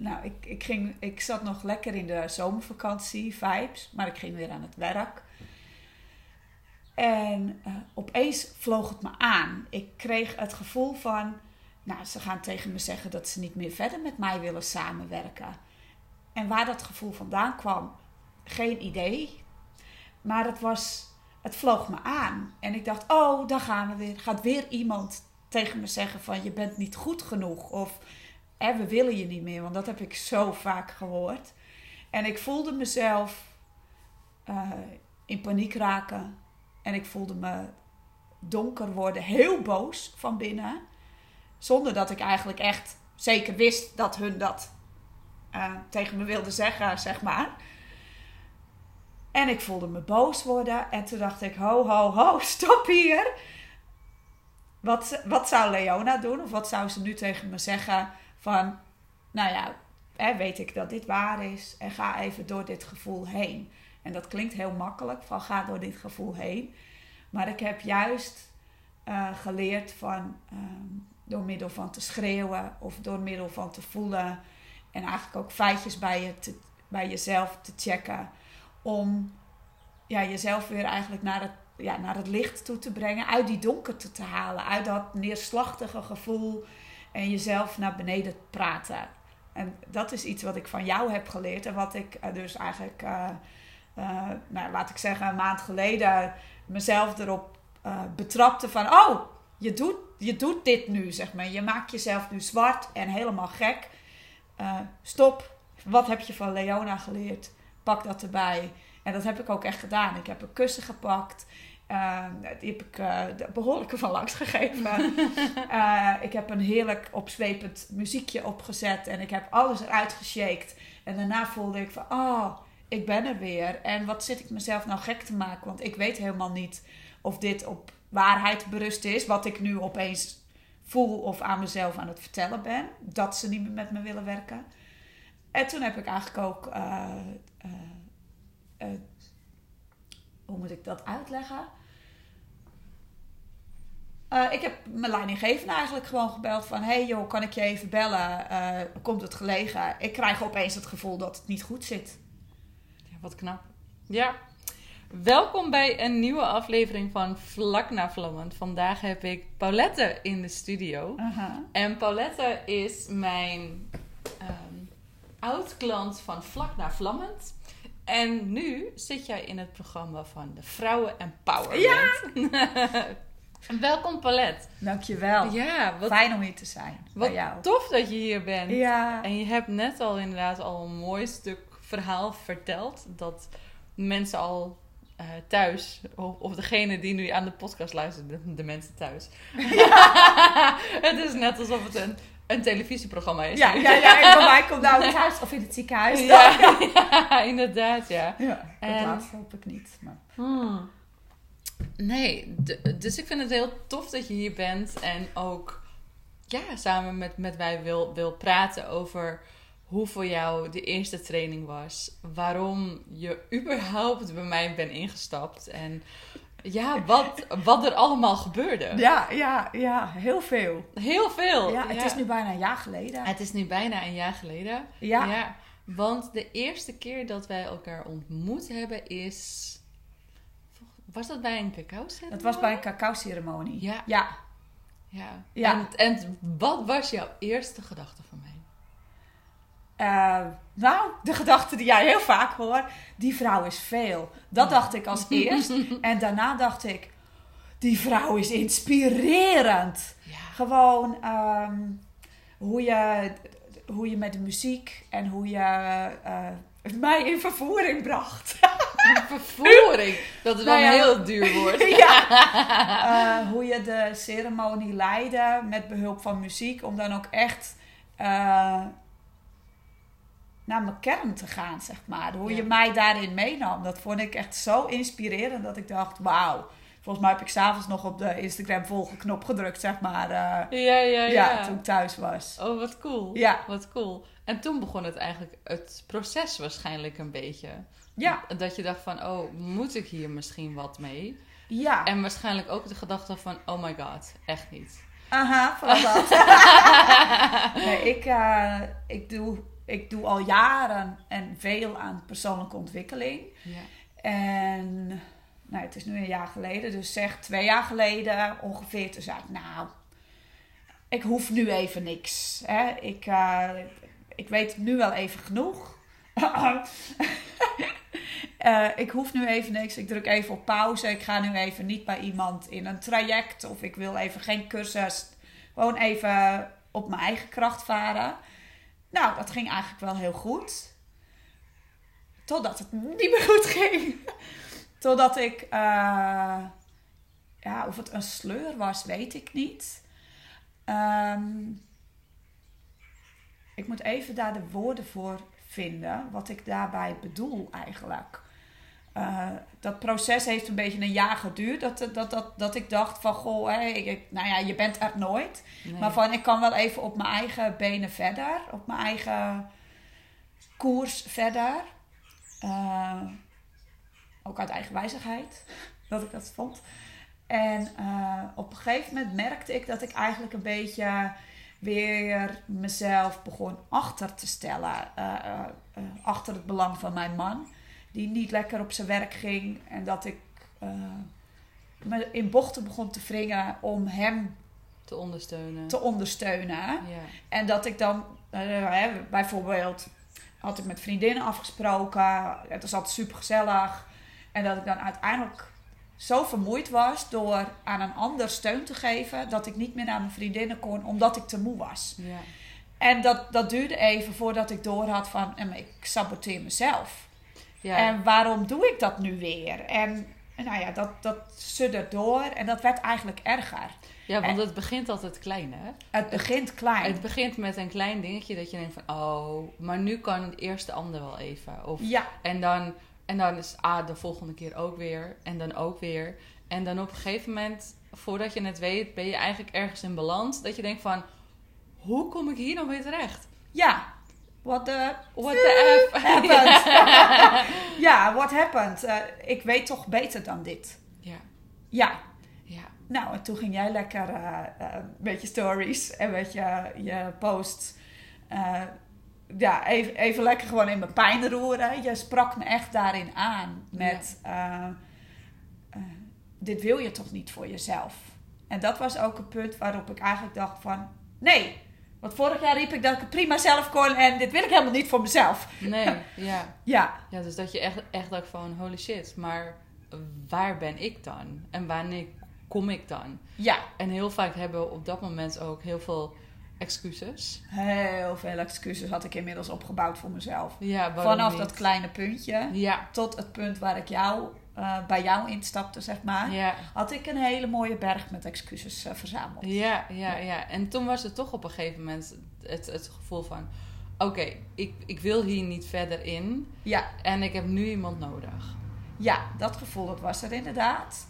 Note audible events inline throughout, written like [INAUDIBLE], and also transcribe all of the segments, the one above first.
nou, ik, ik, ging, ik zat nog lekker in de zomervakantie, vibes, maar ik ging weer aan het werk. En uh, opeens vloog het me aan. Ik kreeg het gevoel van, nou, ze gaan tegen me zeggen dat ze niet meer verder met mij willen samenwerken. En waar dat gevoel vandaan kwam, geen idee. Maar het was, het vloog me aan. En ik dacht, oh, daar gaan we weer. Gaat weer iemand tegen me zeggen van, je bent niet goed genoeg. Of, hè, we willen je niet meer. Want dat heb ik zo vaak gehoord. En ik voelde mezelf uh, in paniek raken. En ik voelde me donker worden, heel boos van binnen. Zonder dat ik eigenlijk echt zeker wist dat hun dat uh, tegen me wilden zeggen, zeg maar. En ik voelde me boos worden. En toen dacht ik: ho, ho, ho, [LAUGHS] stop hier. Wat, wat zou Leona doen? Of wat zou ze nu tegen me zeggen? Van, nou ja, weet ik dat dit waar is. En ga even door dit gevoel heen. En dat klinkt heel makkelijk, van ga door dit gevoel heen. Maar ik heb juist uh, geleerd van um, door middel van te schreeuwen of door middel van te voelen. En eigenlijk ook feitjes bij, je bij jezelf te checken. Om ja, jezelf weer eigenlijk naar het, ja, naar het licht toe te brengen. Uit die donkerte te halen. Uit dat neerslachtige gevoel. En jezelf naar beneden praten. En dat is iets wat ik van jou heb geleerd. En wat ik uh, dus eigenlijk, uh, uh, nou, laat ik zeggen, een maand geleden mezelf erop betrapte van... Oh, je doet, je doet dit nu, zeg maar. Je maakt jezelf nu zwart en helemaal gek. stop. Wat heb je van Leona geleerd? Pak dat erbij. En dat heb ik ook echt gedaan. Ik heb een kussen gepakt. Uh, die heb ik uh, behoorlijk van langs gegeven. uh, [LAUGHS] ik heb een heerlijk opzwepend muziekje opgezet. En ik heb alles eruit geshaked. En daarna voelde ik van, oh, ik ben er weer. En wat zit ik mezelf nou gek te maken? Want ik weet helemaal niet of dit op waarheid berust is. Wat ik nu opeens voel of aan mezelf aan het vertellen ben. Dat ze niet meer met me willen werken. En toen heb ik eigenlijk ook uh, hoe moet ik dat uitleggen? Uh, ik heb mijn leidinggevende eigenlijk gewoon gebeld van... hey joh, kan ik je even bellen? Uh, komt het gelegen? Ik krijg opeens het gevoel dat het niet goed zit. Ja, wat knap. Ja. Welkom bij een nieuwe aflevering van Vlak na Vlammend. Vandaag heb ik Paulette in de studio. Uh -huh. En Paulette is mijn um, oud-klant van Vlak na Vlammend. En nu zit jij in het programma van de Vrouwen Empowerment. Ja! [LAUGHS] Welkom Paulette. Dankjewel. Ja, wat, Fijn om hier te zijn wat jou. tof dat je hier bent. Ja. En je hebt net al inderdaad al een mooi stuk verhaal verteld. Dat mensen al uh, thuis, of, of degene die nu aan de podcast luistert, de, de mensen thuis. Ja. [LAUGHS] het is net alsof het een een televisieprogramma is. Ja, ja, ja. En bij mij komt nou het huis of in het ziekenhuis. Ja, [LAUGHS] ja [LAUGHS] inderdaad, ja. Ja, dat en, laatste hoop ik niet. Maar. Hmm. Nee, dus ik vind het heel tof dat je hier bent en ook ja, samen met, met wij wil, wil praten over hoe voor jou de eerste training was. Waarom je überhaupt bij mij bent ingestapt. En ja, wat, wat er allemaal gebeurde. Ja, ja, ja, heel veel. Heel veel. Ja, het ja. is nu bijna een jaar geleden. Het is nu bijna een jaar geleden. Ja. ja. Want de eerste keer dat wij elkaar ontmoet hebben is... Was dat bij een cacao-ceremonie? Dat was bij een cacao-ceremonie. Ja. Ja. ja. ja. En, en wat was jouw eerste gedachte van mij? Uh, nou, de gedachte die jij heel vaak hoort, die vrouw is veel. Dat dacht ik als [LAUGHS] eerst. en daarna dacht ik, die vrouw is inspirerend. Ja. Gewoon um, hoe, je, hoe je met de muziek en hoe je uh, mij in vervoering bracht. In vervoering? Dat is [LAUGHS] wel nou ja, een heel duur woord. [LAUGHS] ja. Uh, [LAUGHS] hoe je de ceremonie leidde met behulp van muziek. Om dan ook echt naar mijn kern te gaan, zeg maar. Hoe ja. je mij daarin meenam. Dat vond ik echt zo inspirerend dat ik dacht, wauw. Volgens mij heb ik s'avonds nog op de Instagram volgen knop gedrukt, zeg maar. Uh, ja, ja, ja, ja. toen ik thuis was. Oh, wat cool. Ja. Wat cool. En toen begon het eigenlijk, het proces waarschijnlijk een beetje. Ja. Dat je dacht van, oh, moet ik hier misschien wat mee? Ja. En waarschijnlijk ook de gedachte van, oh my god, echt niet. Aha, vooral [LAUGHS] dat. nee, ik, uh, ik doe ik doe al jaren en veel aan persoonlijke ontwikkeling. Ja. En nou, het is nu een jaar geleden, dus zeg twee jaar geleden ongeveer. Toen zei ik, nou, ik hoef nu even niks. Hè? Ik, eh, ik weet nu wel even genoeg. [LAUGHS] Eh, ik hoef nu even niks. Ik druk even op pauze. Ik ga nu even niet bij iemand in een traject. Of ik wil even geen cursus. Gewoon even op mijn eigen kracht varen. Nou, dat ging eigenlijk wel heel goed. Totdat het niet meer goed ging. [LAUGHS] Totdat ik, uh, ja, of het een sleur was, weet ik niet. Um, ik moet even daar de woorden voor vinden, wat ik daarbij bedoel eigenlijk. Uh, dat proces heeft een beetje een jaar geduurd. Dat, dat, dat, dat ik dacht van, goh, hè, ik, nou ja, je bent er nooit. Nee. Maar van, ik kan wel even op mijn eigen benen verder. Op mijn eigen koers verder. Uh, ook uit eigen wijzigheid, [LAUGHS] dat ik dat vond. En uh, op een gegeven moment merkte ik dat ik eigenlijk een beetje weer mezelf begon achter te stellen. Uh, uh, achter het belang van mijn man, die niet lekker op zijn werk ging. En dat ik me in bochten begon te wringen om hem te ondersteunen. Te ondersteunen. Ja. En dat ik dan bijvoorbeeld had ik met vriendinnen afgesproken. Het was altijd super gezellig. En dat ik dan uiteindelijk zo vermoeid was door aan een ander steun te geven, dat ik niet meer naar mijn vriendinnen kon, omdat ik te moe was. Ja. En dat, dat duurde even voordat ik door had van, ik saboteer mezelf. Ja. En waarom doe ik dat nu weer? En nou ja, dat, dat suddert door en dat werd eigenlijk erger. Ja, want het begint altijd klein, hè? Het begint klein. Het begint met een klein dingetje dat je denkt van... oh, maar nu kan het eerst de ander wel even. Of, ja. En dan, en dan is ah, de volgende keer ook weer. En dan ook weer. En dan op een gegeven moment, voordat je het weet... ben je eigenlijk ergens in balans. Dat je denkt van... hoe kom ik hier nou weer terecht? Ja, what the... What the F? [LAUGHS] happened? ja, what happened? Uh, ik weet toch beter dan dit. Ja. Ja, Ja. Nou, en toen ging jij lekker uh, uh, met je stories en met je, je posts. Ja, even, even lekker gewoon in mijn pijn roeren. Je sprak me echt daarin aan met... Ja. dit wil je toch niet voor jezelf? En dat was ook een punt waarop ik eigenlijk dacht van... Nee, want vorig jaar riep ik dat ik het prima zelf kon en dit wil ik helemaal niet voor mezelf. Nee, [LAUGHS] ja. ja. Ja, dus dat je echt, echt dacht van holy shit, maar waar ben ik dan? En wanneer kom ik dan? Ja. En heel vaak hebben we op dat moment ook heel veel excuses. Heel veel excuses had ik inmiddels opgebouwd voor mezelf. Ja, Vanaf niet? dat kleine puntje Ja. tot het punt waar ik jou, uh, bij jou instapte, zeg maar. Ja. Had ik een hele mooie berg met excuses uh, verzameld. Ja, ja, ja. En toen was het toch op een gegeven moment het, het gevoel van... Oké, ik, ik wil hier niet verder in. Ja. En ik heb nu iemand nodig. Ja, dat gevoel dat was er inderdaad.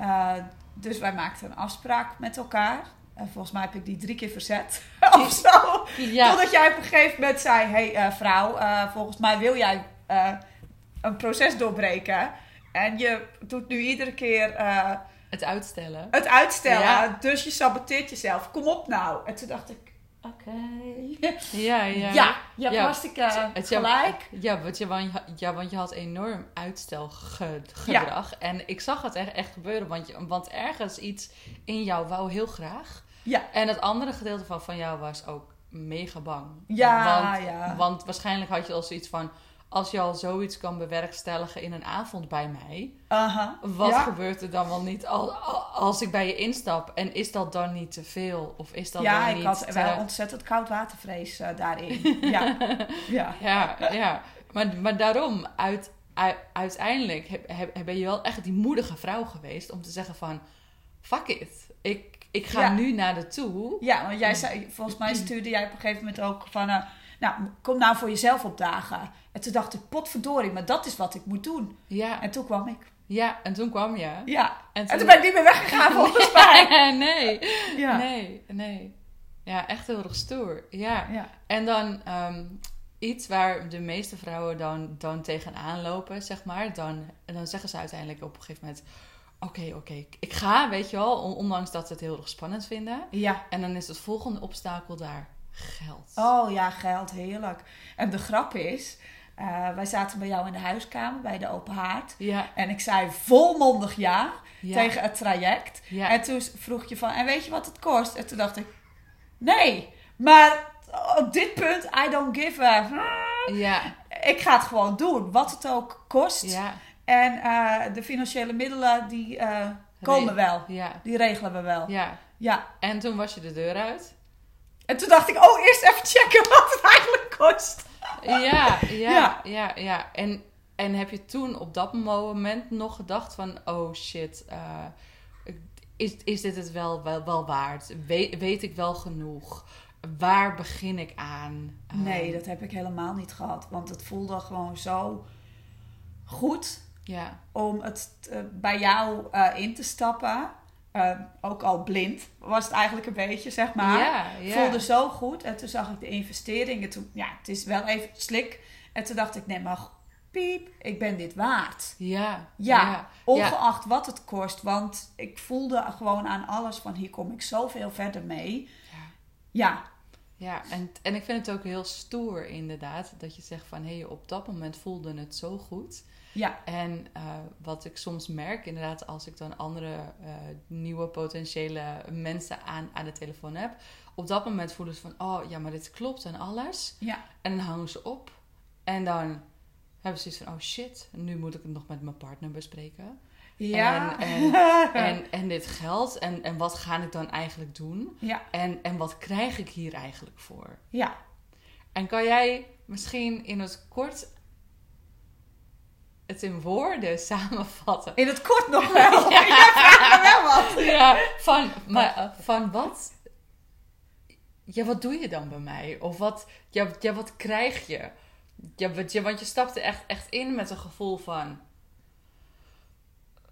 Uh, dus wij maakten een afspraak met elkaar. En volgens mij heb ik die drie keer verzet. [LAUGHS] of zo. Ja. Totdat jij op een gegeven moment zei: Hé hey, uh, vrouw, uh, volgens mij wil jij uh, een proces doorbreken. En je doet nu iedere keer. het uitstellen. Het uitstellen. Ja. Dus je saboteert jezelf. Kom op nou. En toen dacht ik. Oké. Okay. Ja, ja. [LAUGHS] Ja, je ja. hartstikke het, gelijk. Ja, want je, ja, want je had enorm uitstelgedrag. Ja. En ik zag het echt, echt gebeuren. Want, je, want ergens iets in jou wou heel graag. Ja. En het andere gedeelte van, van jou was ook mega bang. Ja, want, ja. Want waarschijnlijk had je al zoiets van... Als je al zoiets kan bewerkstelligen in een avond bij mij... Uh-huh. Wat ja. gebeurt er dan wel niet als, als ik bij je instap? En is dat dan niet te veel? Of is dat ja, dan ik niet had te... wel ontzettend koud watervrees uh, daarin. [LAUGHS] ja. ja. ja, ja. Maar, maar daarom, uit, uit, uiteindelijk heb, heb, ben je wel echt die moedige vrouw geweest... om te zeggen van, fuck it. Ik, ik ga Ja. nu naar de toe. Ja, want jij zei, volgens mij stuurde jij op een gegeven moment ook van, uh, nou, kom nou voor jezelf opdagen. En toen dacht ik, potverdorie, maar dat is wat ik moet doen. Ja, En toen kwam ik. ja, en toen kwam je. Ja. En En toen ben ik niet meer weggegaan [LAUGHS] volgens mij. nee, Ja. nee, nee. Ja, echt heel erg stoer. Ja. Ja. En dan ehm, iets waar de meeste vrouwen dan, dan tegenaan lopen, zeg maar. Dan, dan zeggen ze uiteindelijk op een gegeven moment... Oké, oké, ik ga, weet je wel. on- Ondanks dat ze het heel erg spannend vinden. Ja. En dan is het volgende obstakel daar. Geld. Oh ja, geld, heerlijk. En de grap is, eh, wij zaten bij jou in de huiskamer bij de open haard. Ja, En ik zei volmondig ja, ja, tegen het traject. ja. En toen vroeg je van, en weet je wat het kost? En toen dacht ik, nee, maar op dit punt, I don't give a... ja, Ik ga het gewoon doen, wat het ook kost. ja, En eh, de financiële middelen, die eh, komen wel. ja, Die regelen we wel. ja. Ja. En toen was je de deur uit. En toen dacht ik, oh, eerst even checken [LAUGHS] wat het eigenlijk kost. Ja, ja, Ja. ja, ja. En, en heb je toen op dat moment nog gedacht van... Oh shit, eh, is, is dit het wel, wel, wel waard? Weet, weet ik wel genoeg? Waar begin ik aan? Nee, dat heb ik helemaal niet gehad. Want het voelde gewoon zo goed Ja, om het eh, bij jou eh, in te stappen. Eh, ook al blind was het eigenlijk een beetje, zeg maar. ja, ja. Voelde zo goed. En toen zag ik de investeringen. Toen, ja, het is wel even slik. En toen dacht ik, nee, maar piep, ik ben dit waard. Ja, Ja, ja, ongeacht wat het kost. Want ik voelde gewoon aan alles van, hier kom ik zoveel verder mee. ja. Ja, Ja, en, en ik vind het ook heel stoer inderdaad. Dat je zegt van, hé, hey, op dat moment voelde het zo goed. Ja, En eh, wat ik soms merk, inderdaad, als ik dan andere eh, nieuwe potentiële mensen aan, aan de telefoon heb. Op dat moment voelen ze van, oh ja, maar dit klopt en alles. ja. En dan hangen ze op. En dan hebben ze zoiets van, oh shit, nu moet ik het nog met mijn partner bespreken. Ja. En, En, [LAUGHS] en dit geld, en, en wat ga ik dan eigenlijk doen? ja, En, en wat krijg ik hier eigenlijk voor? ja. En kan jij misschien in het kort het in woorden [LAUGHS] samenvatten? In het kort nog wel. [LAUGHS] [LAUGHS] Ja. Jij vraagt me wel wat. Ja, van, maar, eh, van wat? Ja, wat doe je dan bij mij? Of wat, ja, ja, wat krijg je? Ja, want je, want je stapte echt, echt in met een gevoel van...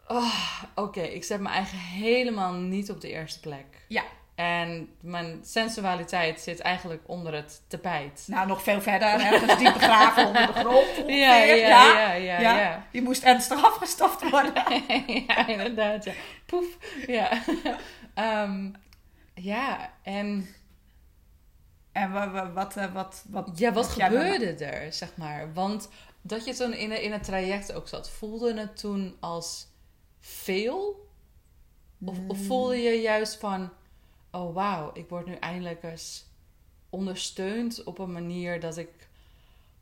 Oh, Oké, ik zet mijn eigen helemaal niet op de eerste plek. Ja. En mijn sensualiteit zit eigenlijk onder het tapijt. Nou, nog veel verder. Ergens diep begraven onder de grond. [LAUGHS] Ja, ja, ja, ja. Die moest ernstig afgestoft worden. [LAUGHS] ja, inderdaad. Ja. Poef. Ja. [LAUGHS] Ehm, ja, en En wa- wa- wat, eh, wat, wat, ja, wat gebeurde er, zeg maar? Want dat je toen in, in het traject ook zat, voelde het toen als veel? Of, of Mm. voelde je juist van, oh wauw, ik word nu eindelijk eens ondersteund op een manier dat ik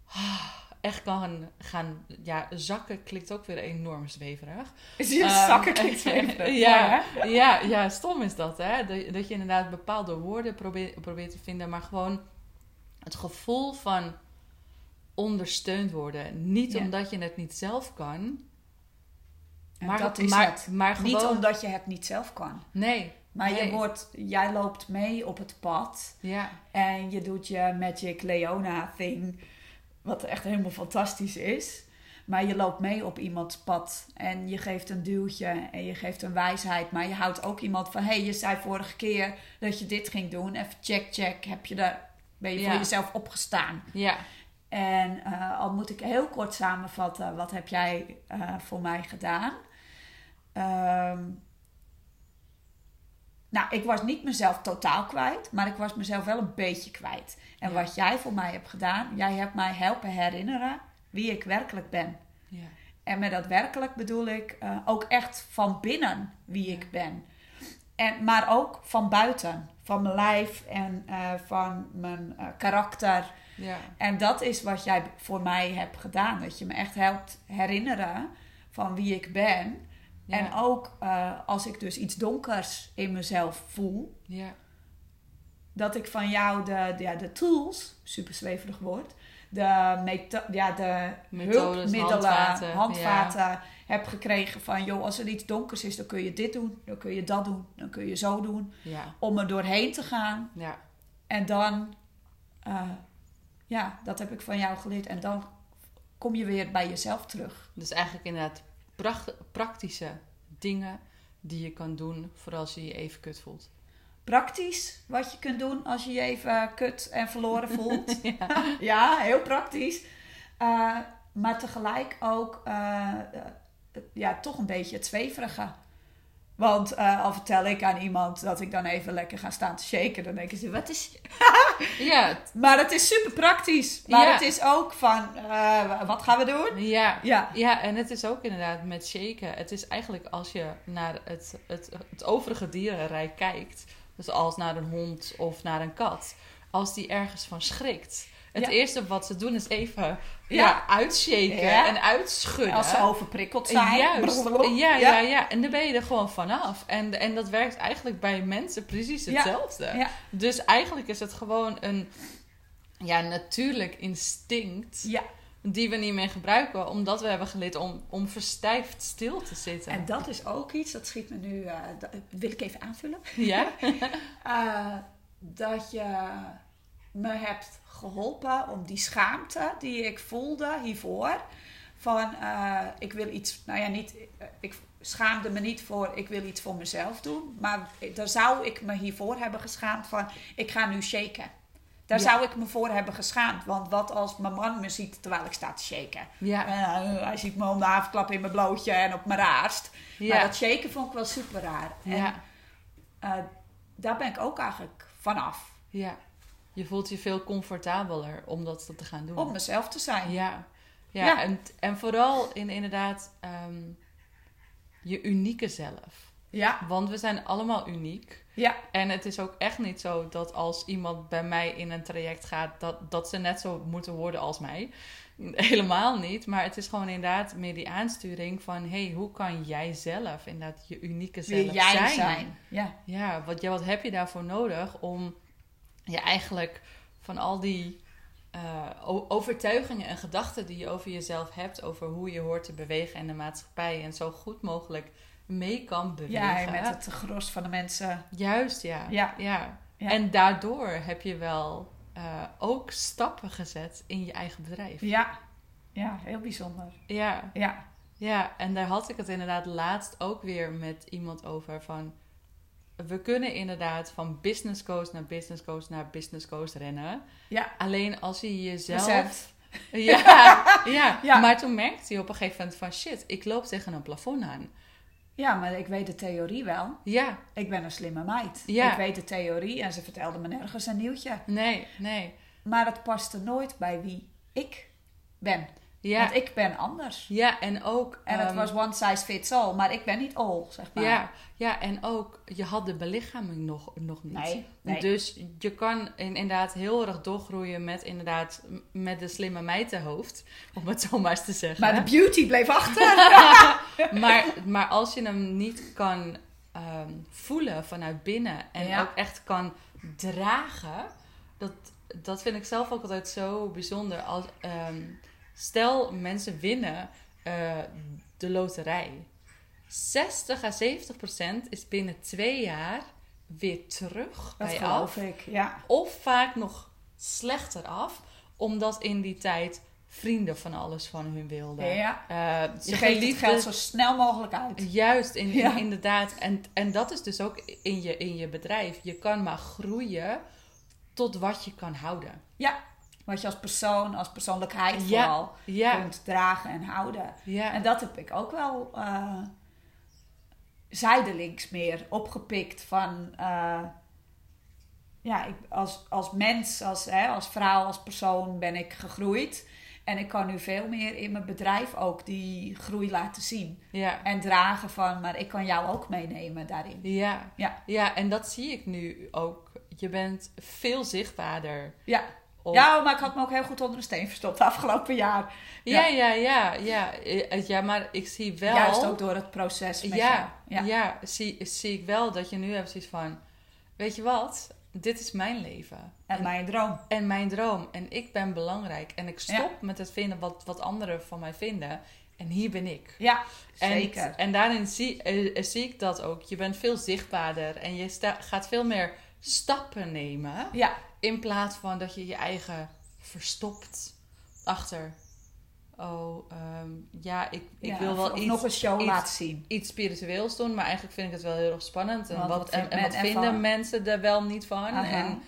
ah, echt kan gaan, ja, zakken klinkt ook weer enorm zweverig. Is je Ehm, zakken klinkt [LAUGHS] zweverig. ja, ja, ja, stom is dat, hè? Dat, dat je inderdaad bepaalde woorden probeert, probeert te vinden, maar gewoon het gevoel van ondersteund worden. Niet omdat je het niet zelf kan, En maar, dat is maar, het. maar gewoon... Niet omdat je het niet zelf kan. Nee. Maar je wordt, jij loopt mee op het pad. Ja, En je doet je Magic Leona thing. Wat echt helemaal fantastisch is. Maar je loopt mee op iemands pad. En je geeft een duwtje. En je geeft een wijsheid. Maar je houdt ook iemand van... Hé, hey, je zei vorige keer dat je dit ging doen. Even check, check. Heb je daar, ben je Ja. voor jezelf opgestaan? ja, En eh, al moet ik heel kort samenvatten. Wat heb jij eh, voor mij gedaan? Ehm, nou, ik was niet mezelf totaal kwijt, maar ik was mezelf wel een beetje kwijt. En Ja. wat jij voor mij hebt gedaan, jij hebt mij helpen herinneren wie ik werkelijk ben. ja, En met dat werkelijk bedoel ik eh, ook echt van binnen wie ik ben. En, maar ook van buiten, van mijn lijf en eh, van mijn eh, karakter. ja, En dat is wat jij voor mij hebt gedaan. Dat je me echt helpt herinneren van wie ik ben. Ja, En ook eh, als ik dus iets donkers in mezelf voel, ja, dat ik van jou de, de, ja, de tools, super zweverig woord, de, metho- ja, de Methodes, hulpmiddelen, handvaten, handvaten, heb gekregen van, joh, als er iets donkers is, dan kun je dit doen, dan kun je dat doen, dan kun je zo doen, ja, om er doorheen te gaan. ja, En dan, eh, ja, dat heb ik van jou geleerd. En dan kom je weer bij jezelf terug. Dus eigenlijk inderdaad pracht- praktische dingen die je kan doen voor als je je even kut voelt. Praktisch wat je kunt doen als je je even kut en verloren [LAUGHS] voelt. Ja, [LAUGHS] ja, heel praktisch. Eh, maar tegelijk ook, eh, eh, ja, toch een beetje het zweverige. Want uh, al vertel ik aan iemand dat ik dan even lekker ga staan te shaken, dan denken ze, wat is... [LAUGHS] ja. Maar het is super praktisch. Maar het is ook van, uh, wat gaan we doen? Ja. ja. Ja, en het is ook inderdaad met shaken. Het is eigenlijk als je naar het, het, het overige dierenrijk kijkt, dus als naar een hond of naar een kat, als die ergens van schrikt het eerste wat ze doen is even ja. uitshaken en uitschudden. Als ze overprikkeld zijn. Juist. Ja, ja, ja. En dan ben je er gewoon vanaf. En, en dat werkt eigenlijk bij mensen precies hetzelfde. Dus eigenlijk is het gewoon een ja, natuurlijk instinct. Ja die we niet meer gebruiken, omdat we hebben geleerd om, om verstijfd stil te zitten. En dat is ook iets, dat schiet me nu, uh, dat, wil ik even aanvullen. Ja. uh, [LAUGHS] dat je me hebt geholpen om die schaamte die ik voelde hiervoor. Van uh, ik wil iets, nou ja, niet, eh, ik schaamde me niet voor ik wil iets voor mezelf doen. Maar daar zou ik me hiervoor hebben geschaamd van ik ga nu shaken. Daar zou ik me voor hebben geschaamd. Want wat als mijn man me ziet terwijl ik sta te shaken? Ja. Uh, hij ziet me om de havenklap in mijn blootje en op mijn raarst. Ja. Maar dat shaken vond ik wel super raar. En ja. daar ben ik ook eigenlijk vanaf. Ja. Je voelt je veel comfortabeler om dat te gaan doen. Om mezelf te zijn. Ja, ja, En, en vooral in inderdaad ehm, je unieke zelf. Ja. Want we zijn allemaal uniek. Ja. En het is ook echt niet zo dat als iemand bij mij in een traject gaat, dat, dat ze net zo moeten worden als mij. [LAUGHS] Helemaal niet. Maar het is gewoon inderdaad meer die aansturing van: hey, hoe kan jij zelf inderdaad je unieke zelf jij zijn? zijn? Ja. Ja, wat, ja, wat heb je daarvoor nodig om je eigenlijk van al die uh, overtuigingen en gedachten die je over jezelf hebt, over hoe je hoort te bewegen in de maatschappij en zo goed mogelijk mee kan bewegen. Ja, met het gros van de mensen. Juist, ja. Ja. ja. En daardoor heb je wel uh, ook stappen gezet in je eigen bedrijf. Ja, ja heel bijzonder. Ja. ja. Ja, en daar had ik het inderdaad laatst ook weer met iemand over van we kunnen inderdaad van business coach naar business coach naar business coach rennen. Ja. Alleen als je jezelf. [LAUGHS] Ja, [LAUGHS] ja, ja, maar toen merkte je op een gegeven moment van shit, ik loop tegen een plafond aan. Ja, maar ik weet de theorie wel. Ja. Ik ben een slimme meid. Ja. Ik weet de theorie en ze vertelde me nergens een nieuwtje. Nee, nee. Maar het paste nooit bij wie ik ben. Ja. Want ik ben anders. Ja, en ook... En het ehm, was one size fits all, maar ik ben niet all, zeg maar. Ja, ja en ook, je had de belichaming nog, nog niet. Nee, nee. Dus je kan inderdaad heel erg doorgroeien met inderdaad met de slimme meitenhoofd, [LAUGHS] om het zo maar eens te zeggen. Maar de beauty bleef achter. [LAUGHS] maar, maar als je hem niet kan ehm, voelen vanuit binnen en ook echt kan dragen, dat, dat vind ik zelf ook altijd zo bijzonder. Als... Um, Stel, mensen winnen uh, de loterij. 60 à 70 procent is binnen twee jaar weer terug dat bij af. ik, ja. Of vaak nog slechter af, omdat in die tijd vrienden van alles van hun wilden. Ja, uh, je geeft het geld zo snel mogelijk uit. Juist, in, in, inderdaad. En, en dat is dus ook in je, in je bedrijf. Je kan maar groeien tot wat je kan houden. Ja, wat je als persoon, als persoonlijkheid vooral kunt dragen en houden. En dat heb ik ook wel uh, zijdelings meer opgepikt van... Uh, ja, ik, als, als mens, als, hè, als vrouw, als persoon ben ik gegroeid. En ik kan nu veel meer in mijn bedrijf ook die groei laten zien. Ja. En dragen van, maar ik kan jou ook meenemen daarin. Ja. Ja. ja, en dat zie ik nu ook. Je bent veel zichtbaarder. Ja. Ja, maar ik had me ook heel goed onder een steen verstopt de afgelopen jaar. Ja, ja, ja, ja. Ja, ja maar ik zie wel... Juist ook door het proces met ja, Ja, ja zie, zie ik wel dat je nu hebt zoiets van... Weet je wat? Dit is mijn leven. En, mijn droom. En mijn droom. En ik ben belangrijk. En ik stop met het vinden wat, wat anderen van mij vinden. En hier ben ik. Ja, en, zeker. En daarin zie, uh, zie ik dat ook. Je bent veel zichtbaarder. En je gaat veel meer stappen nemen. Ja. In plaats van dat je je eigen verstopt achter. Oh, ehm, ja, ik, ik wil wel iets, nog een show iets, laten zien. Iets spiritueels doen, maar eigenlijk vind ik het wel heel erg spannend. En wat, en, en wat vinden mensen er wel niet van? En,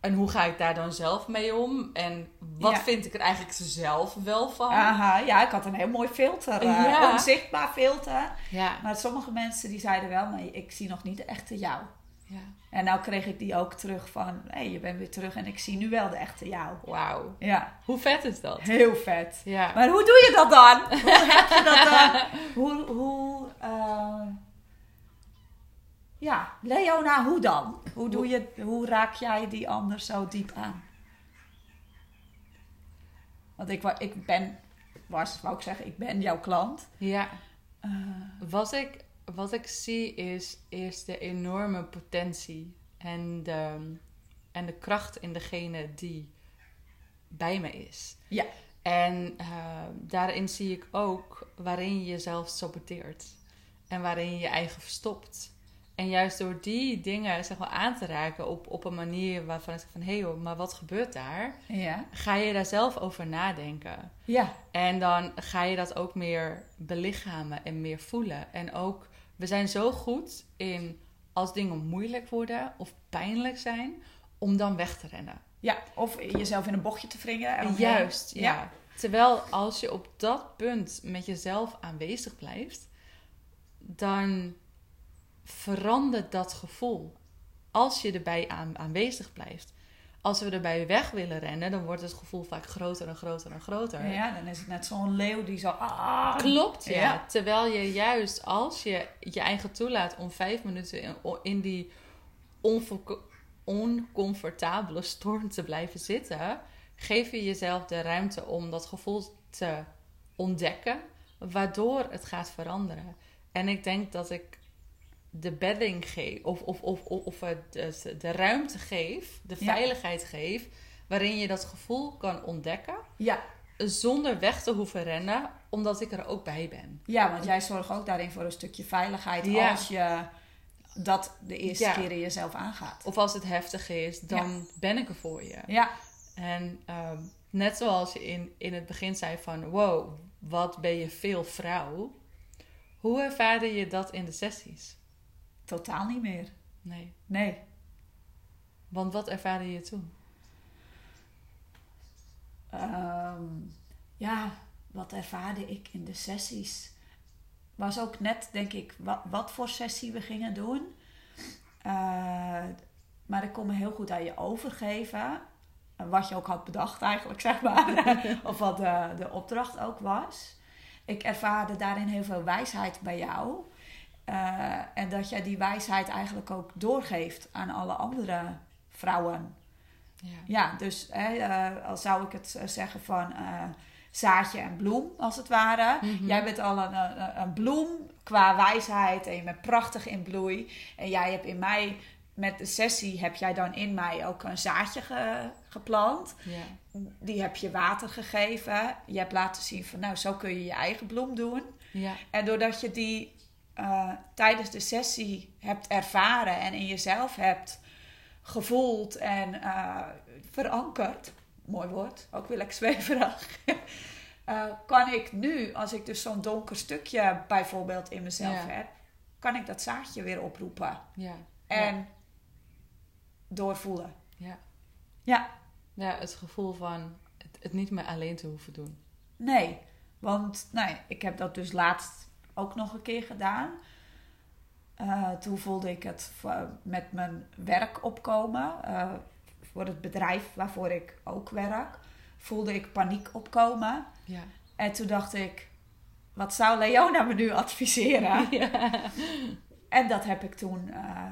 en hoe ga ik daar dan zelf mee om? En wat Ja. vind ik er eigenlijk zelf wel van? Aha, ja, ik had een heel mooi filter. eh, Ja. Onzichtbaar filter. Ja. Maar sommige mensen die zeiden wel, maar ik zie nog niet de echte jou. ja. En nou kreeg ik die ook terug van, hé, je bent weer terug en ik zie nu wel de echte jou. Wauw. Ja, Hoe vet is dat? heel vet. Ja. Maar hoe doe je dat dan? [LAUGHS] Hoe heb je dat dan? Hoe, hoe eh, ja, Leona, hoe dan? Hoe, doe je, hoe raak jij die ander zo diep aan? Want ik, ik ben, was, wou ik zeggen, ik ben jouw klant. Ja. Eh, Wat ik, wat ik zie is, is de enorme potentie en de, en de kracht in degene die bij me is. Ja. En eh, daarin zie ik ook waarin je jezelf saboteert en waarin je je eigen verstopt. En juist door die dingen zeg maar, aan te raken op, op een manier waarvan ik zeg van... hé hey maar wat gebeurt daar? ja. Ga je daar zelf over nadenken. Ja. En dan ga je dat ook meer belichamen en meer voelen. En ook, we zijn zo goed in als dingen moeilijk worden of pijnlijk zijn, om dan weg te rennen. Ja, of jezelf in een bochtje te wringen. eromheen. Juist, ja. Terwijl als je op dat punt met jezelf aanwezig blijft, dan verandert dat gevoel. Als je erbij aan, aanwezig blijft. Als we erbij weg willen rennen, dan wordt het gevoel vaak groter en groter en groter. Ja, dan is het net zo'n leeuw die zo... Ah, Klopt, ja. Ja. Terwijl je juist als je je eigen toelaat om vijf minuten in, in die oncomfortabele storm te blijven zitten, geef je jezelf de ruimte om dat gevoel te ontdekken, waardoor het gaat veranderen. En ik denk dat ik de bedding geef, of, of, of, of, het- de, ruimte geef, de Ja. veiligheid geef, waarin je dat gevoel kan ontdekken Ja. zonder weg te hoeven rennen, omdat ik er ook bij ben. ja, want jij zorgt ook daarin voor een stukje veiligheid Ja. als je dat de eerste Ja. keer in jezelf aangaat. Of als het heftig is, dan ben ik er voor je. Ja, En ehm, net zoals je in, in het begin zei van, wow, wat ben je veel vrouw. Hoe ervaarde je dat in de sessies? Totaal niet meer. Nee. Nee. Want wat ervaarde je toen? Ehm, ja, wat ervaarde ik in de sessies? Was ook net, denk ik, wat, wat voor sessie we gingen doen. Eh, maar ik kon me heel goed aan je overgeven. Wat je ook had bedacht eigenlijk, zeg maar. [LAUGHS] of wat de, de opdracht ook was. Ik ervaarde daarin heel veel wijsheid bij jou. Eh, en dat jij die wijsheid eigenlijk ook doorgeeft aan alle andere vrouwen. Ja. Ja, dus hè, eh, al zou ik het eh, zeggen van zaadje en bloem, als het ware. Mhm. Jij bent al een, een, een bloem qua wijsheid en je bent prachtig in bloei. En jij hebt in mij, met de sessie, heb jij dan in mij ook een zaadje ge- geplant. Ja. Die heb je water gegeven. Je hebt laten zien van, nou, zo kun je je eigen bloem doen. Ja. En doordat je die eh, tijdens de sessie hebt ervaren en in jezelf hebt gevoeld en eh, verankerd, mooi woord, ook weer lekker zweverig, [LAUGHS] eh, kan ik nu, als ik dus zo'n donker stukje bijvoorbeeld in mezelf Ja. heb, kan ik dat zaadje weer oproepen Ja. en doorvoelen. Ja. Ja, ja, het gevoel van het, het niet meer alleen te hoeven doen. Nee, want nee, ik heb dat dus laatst ook nog een keer gedaan. Eh, toen voelde ik het met mijn werk opkomen. eh, voor het bedrijf waarvoor ik ook werk. Voelde ik paniek opkomen. Ja. En toen dacht ik, wat zou Leona me nu adviseren? [LAUGHS] ja. En dat heb ik toen eh,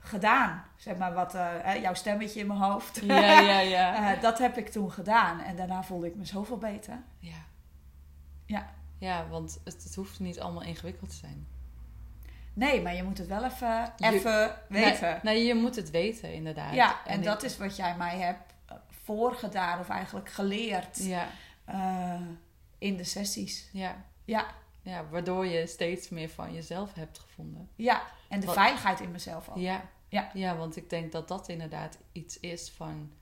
gedaan. Zeg maar wat, jouw stemmetje in mijn hoofd. Ja, ja, ja. [LAUGHS] Dat heb ik toen gedaan. En daarna voelde ik me zoveel beter. Ja. Ja. Ja, want het, het hoeft niet allemaal ingewikkeld te zijn. Nee, maar je moet het wel even, even weten. Nee, nee, je moet het weten, inderdaad. ja, en dat is wat jij mij hebt eh, voorgedaan of eigenlijk geleerd Ja, eh, in de sessies. ja, Ja, ja, waardoor je steeds meer van jezelf hebt gevonden. ja. En de Wat- veiligheid in mezelf ook. Ja. Ja. ja, want ik denk dat dat inderdaad iets is van...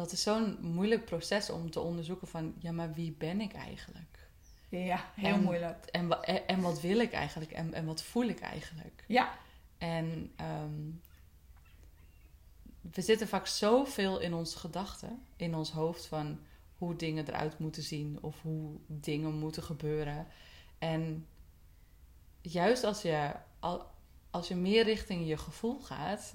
Dat is zo'n moeilijk proces om te onderzoeken van... Ja, maar wie ben ik eigenlijk? Ja, heel En- moeilijk. En, en, en wat wil ik eigenlijk? En, en wat voel ik eigenlijk? Ja, En ehm, we zitten vaak zoveel in onze gedachten, in ons hoofd van hoe dingen eruit moeten zien of hoe dingen moeten gebeuren. En juist als je, als je meer richting je gevoel gaat,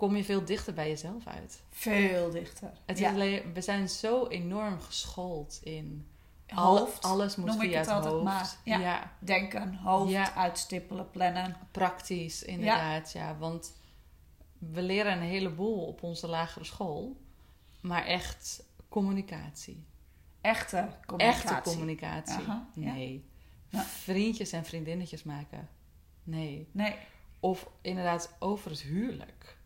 kom je veel dichter bij jezelf uit. Veel dichter. Het ja. alleen, we zijn zo enorm geschoold in hoofd. alles moet noem via ik het het altijd hoofd. maar. Ja. ja. Denken, hoofd, Ja. uitstippelen, plannen. Praktisch, inderdaad, ja. Want we leren een heleboel op onze lagere school. Maar echt communicatie. Echte communicatie. Echte communicatie. Aha. Nee. Vriendjes en vriendinnetjes maken. Nee. Nee. Of inderdaad over het huwelijk.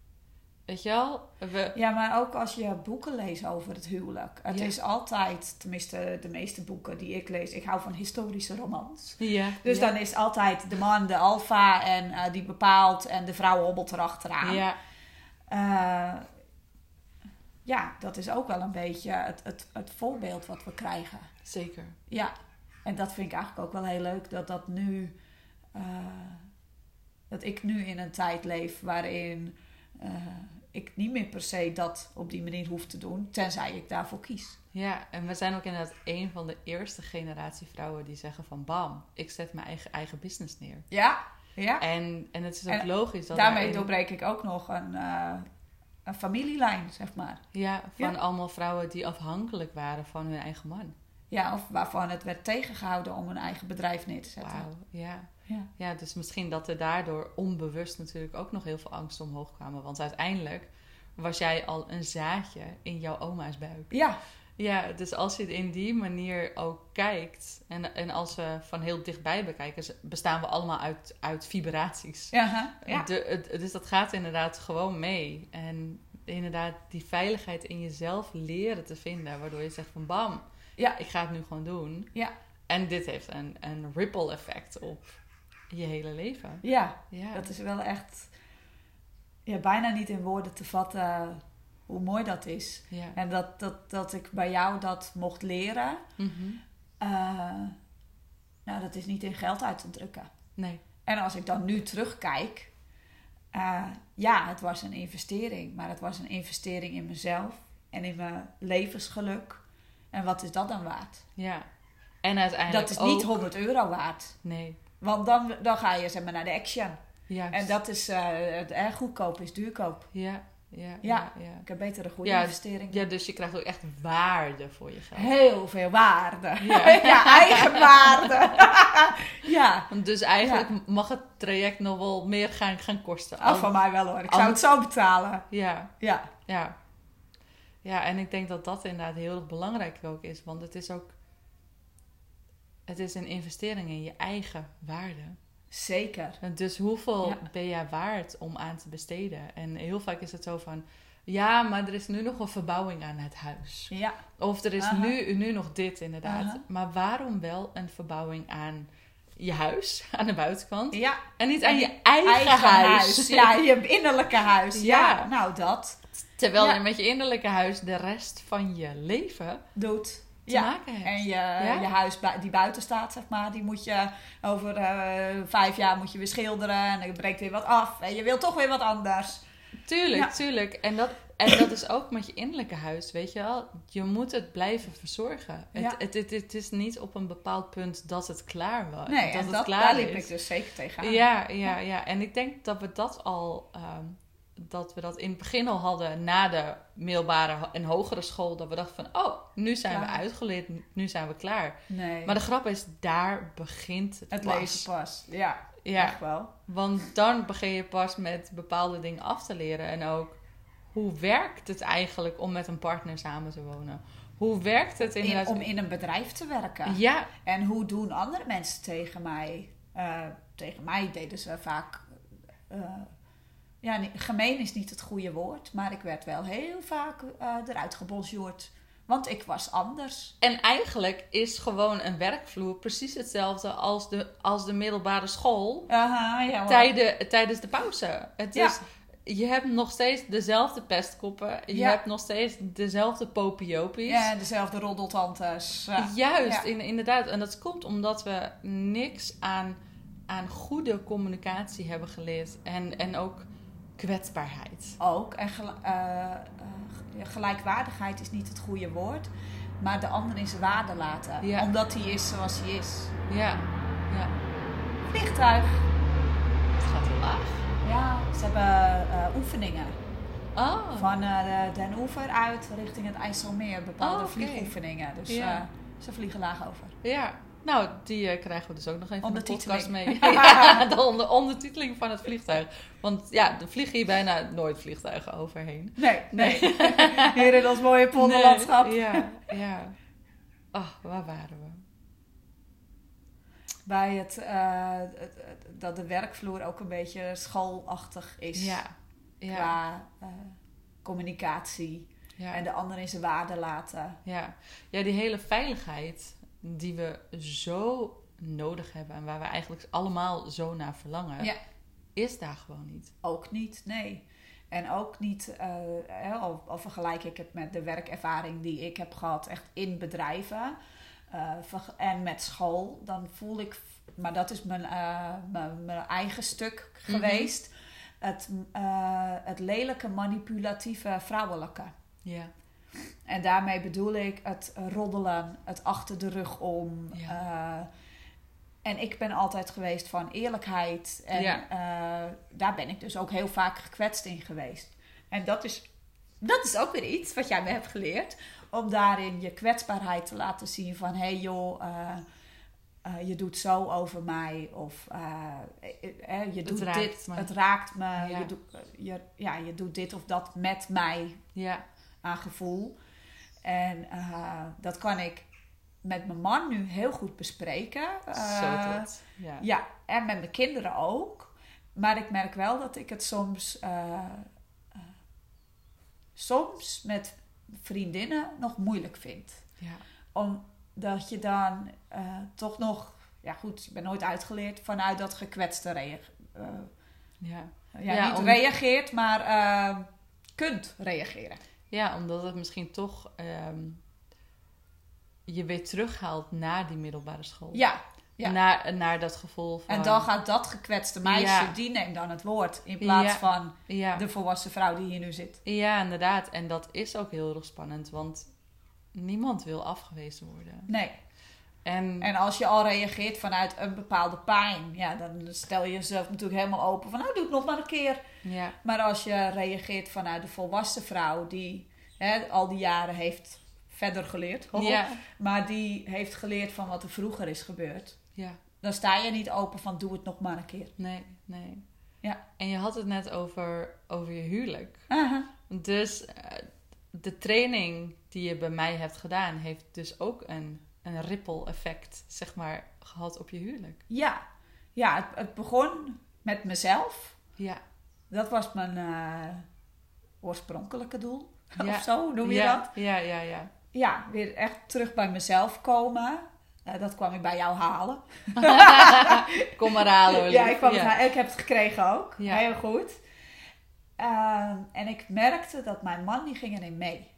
Weet je wel? We, Ja, maar ook als je boeken leest over het huwelijk. Het Ja. is altijd, tenminste de meeste boeken die ik lees, ik hou van historische romans. ja, Dus ja. dan is altijd de man de alfa en eh, die bepaalt en de vrouw hobbelt erachteraan. Ja, Eh, ja, dat is ook wel een beetje het, het, het voorbeeld wat we krijgen. zeker. Ja, en dat vind ik eigenlijk ook wel heel leuk dat dat nu. eh, dat ik nu in een tijd leef waarin ik niet meer per se dat op die manier hoef te doen, tenzij ik daarvoor kies. Ja, en we zijn ook inderdaad een van de eerste generatie vrouwen die zeggen van bam, ik zet mijn eigen, eigen business neer. Ja, ja. En, en het is ook En logisch dat Daarmee daarin- doorbreek ik ook nog een, eh, een familielijn, zeg maar. Ja, van Ja. allemaal vrouwen die afhankelijk waren van hun eigen man. Ja, of waarvan het werd tegengehouden om een eigen bedrijf neer te zetten. Wauw, ja. Ja. Ja, dus misschien dat er daardoor onbewust natuurlijk ook nog heel veel angst omhoog kwamen. Want uiteindelijk was jij al een zaadje in jouw oma's buik. ja, Ja, dus als je in die manier ook kijkt... en, en als we van heel dichtbij bekijken... bestaan we allemaal uit, uit vibraties. ja, ja. De, het, dus dat gaat inderdaad gewoon mee. En inderdaad die veiligheid in jezelf leren te vinden... waardoor je zegt van bam, Ja. ik ga het nu gewoon doen. Ja. En dit heeft een, een ripple effect op je hele leven. ja, Ja, dat is wel echt ja, bijna niet in woorden te vatten hoe mooi dat is. ja. En dat, dat, dat ik bij jou dat mocht leren, Mhm. eh, nou, dat is niet in geld uit te drukken. Nee, En als ik dan nu terugkijk, eh, ja, het was een investering, maar het was een investering in mezelf en in mijn levensgeluk. En wat is dat dan waard? ja. En uiteindelijk Dat is niet ook- 100 euro waard. Nee, Want dan, dan ga je zeg maar naar de action. juist. En dat is eh, het erg goedkoop is duurkoop. Ja, ja, ja. Ja. Ik heb beter een goede Ja, investering. Ja, dus je krijgt ook echt waarde voor je geld. Heel veel waarde. Ja. [LAUGHS] Ja, eigen waarde. [LAUGHS] ja, Dus eigenlijk mag het traject nog wel meer gaan, gaan kosten. af van mij wel hoor. Ik zou het zo betalen. Ja, Ja, ja. Ja, en ik denk dat dat inderdaad heel erg belangrijk ook is. Want het is ook... Het is een investering in je eigen waarde. zeker. Dus hoeveel Ja. ben jij waard om aan te besteden? En heel vaak is het zo van... Ja, maar er is nu nog een verbouwing aan het huis. Ja, Of er is Aha. nu, nu nog dit inderdaad. Aha. Maar waarom wel een verbouwing aan je huis, [LAUGHS] aan de buitenkant? ja. En niet aan je je eigen, huis. [LAUGHS] Ja, je innerlijke huis. Ja, Ja. nou dat Terwijl je met je innerlijke huis de rest van je leven doet. Te Ja. maken hebt. En je, Ja. je huis die buiten staat, zeg maar, die moet je over eh, vijf jaar moet je weer schilderen. En dan breekt weer wat af. En je wil toch weer wat anders. Tuurlijk, Ja. tuurlijk. En dat, en dat is ook met je innerlijke huis, weet je wel. Je moet het blijven verzorgen. Ja. Het, het, het, het is niet op een bepaald punt dat het klaar was. Nee, dat en het klaar daar liep is. ik dus zeker tegenaan. Ja, ja, ja. En ik denk dat we dat al, ehm, dat we dat in het begin al hadden na de middelbare en hogere school. Dat we dachten van, oh, nu zijn we uitgeleerd, nu zijn we klaar. Nee, Maar de grap is, daar begint het, het pas. leven pas. Ja, Ja, echt wel. want dan begin je pas met bepaalde dingen af te leren. En ook, hoe werkt het eigenlijk om met een partner samen te wonen? Hoe werkt het In, om in een bedrijf te werken. Ja, En hoe doen andere mensen tegen mij? Eh, tegen mij deden ze vaak. eh, ja, gemeen is niet het goede woord, maar ik werd wel heel vaak eh, eruit gebonjourd. Want ik was anders. En eigenlijk is gewoon een werkvloer precies hetzelfde als de, als de middelbare school Aha, ja, tijden, tijdens de pauze. Het Ja. is, je hebt nog steeds dezelfde pestkoppen. Je Ja. hebt nog steeds dezelfde popiopies. Ja, dezelfde roddeltantes. Ja. Juist, in, inderdaad. En dat komt omdat we niks aan, aan goede communicatie hebben geleerd. En, en ook kwetsbaarheid. ook. En gel- eh, eh, gelijkwaardigheid is niet het goede woord. Maar de ander in zijn waarde laten. Ja. Omdat hij is zoals hij is. Ja, ja. Vliegtuig. Het gaat heel laag. Ja, ze hebben eh, oefeningen. Oh, Van eh, de Den Oever uit richting het IJsselmeer. Bepaalde Oh, vliegoefeningen. Dus Ja. eh, ze vliegen laag over. ja. Nou, die eh, krijgen we dus ook nog even in de podcast mee. [LAUGHS] Ja, de onder, ondertiteling van het vliegtuig. Want ja, er vliegen hier bijna nooit vliegtuigen overheen. Nee, nee. [LAUGHS] Hier in ons mooie polderlandschap. Nee, ja, ja. Ach, waar waren we? Bij het, eh, dat de werkvloer ook een beetje schoolachtig is. Ja, ja, Qua eh, communicatie. ja. En de ander in zijn waarde laten. Ja. ja, die hele veiligheid die we zo nodig hebben en waar we eigenlijk allemaal zo naar verlangen, Ja. is daar gewoon niet. Ook niet, nee. En ook niet, eh, al, al vergelijk ik het met de werkervaring die ik heb gehad, echt in bedrijven eh, en met school, dan voel ik, maar dat is mijn, eh, mijn, mijn eigen stuk Mhm. geweest, het, eh, het lelijke, manipulatieve vrouwelijke. Ja, En daarmee bedoel ik het roddelen, het achter de rug om. Ja. eh, en ik ben altijd geweest van eerlijkheid. En Ja. eh, daar ben ik dus ook heel vaak gekwetst in geweest. En dat is, dat is ook weer iets wat jij me hebt geleerd. Om daarin je kwetsbaarheid te laten zien van... hé hey joh, eh, je doet zo over mij. Of je doet raakt dit, me. het raakt me. Ja. Je, doet, je, ja, je doet dit of dat met mij ja, aan gevoel. En eh, dat kan ik met mijn man nu heel goed bespreken. Eh, zo. Ja. Ja, en met mijn kinderen ook. Maar ik merk wel dat ik het soms, eh, soms met vriendinnen nog moeilijk vind. Ja. Omdat je dan toch nog, ja goed, ik ben nooit uitgeleerd vanuit dat gekwetste reageren. Ja. ja, Ja, niet om- reageert, maar kunt reageren. Ja, omdat het misschien toch ehm, je weer terughaalt naar die middelbare school. Ja, ja. Naar, naar dat gevoel van... En dan gaat dat gekwetste meisje, Ja. die neemt dan het woord. In plaats Ja. van de volwassen vrouw die hier nu zit. ja, inderdaad. En dat is ook heel erg spannend, want niemand wil afgewezen worden. Nee. En, En als je al reageert vanuit een bepaalde pijn, ja, dan stel je jezelf natuurlijk helemaal open van, nou, doe het nog maar een keer. ja, Maar als je reageert vanuit de volwassen vrouw die hè, al die jaren heeft verder geleerd, ja, maar die heeft geleerd van wat er vroeger is gebeurd, ja. dan sta je niet open van, doe het nog maar een keer. Nee, nee. Ja. En je had het net over, over je huwelijk. Aha. Dus eh, de training die je bij mij hebt gedaan, heeft dus ook een, een ripple effect, zeg maar, gehad op je huwelijk. Ja, ja het, het begon met mezelf. Ja. Dat was mijn eh, oorspronkelijke doel. [LAUGHS] Ja. Of zo noem je ja, dat? Ja, ja, ja. Ja, weer echt terug bij mezelf komen. Eh, dat kwam ik bij jou halen. [LAUGHS] Kom maar halen, hoor, ja, ik, kwam ja. het halen. ik heb het gekregen ook. Heel goed. Ehm, en ik merkte dat mijn man, die ging erin mee.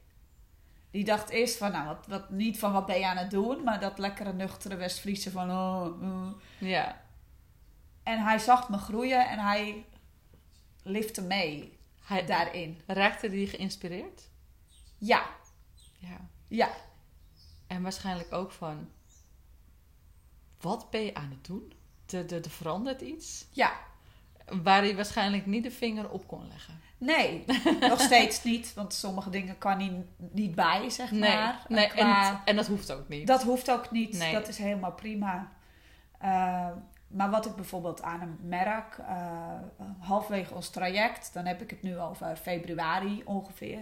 Die dacht eerst van, nou, wat, wat, niet van wat ben je aan het doen, maar dat lekkere nuchtere West-Friese van, oh, oh. Ja. En hij zag me groeien en hij lifte mee Hij, daarin. raakte die geïnspireerd? Ja, Ja. ja, En waarschijnlijk ook van, wat ben je aan het doen? Er, er verandert iets ja. waar hij waarschijnlijk niet de vinger op kon leggen. Nee, [LAUGHS] nog steeds niet, want sommige dingen kan hij niet bij, zeg Nee, maar. nee Qua- en, en dat hoeft ook niet. Dat hoeft ook niet. Nee. Dat is helemaal prima. Uh, maar wat ik bijvoorbeeld aan hem merk, uh, halfwege ons traject, dan heb ik het nu over februari ongeveer.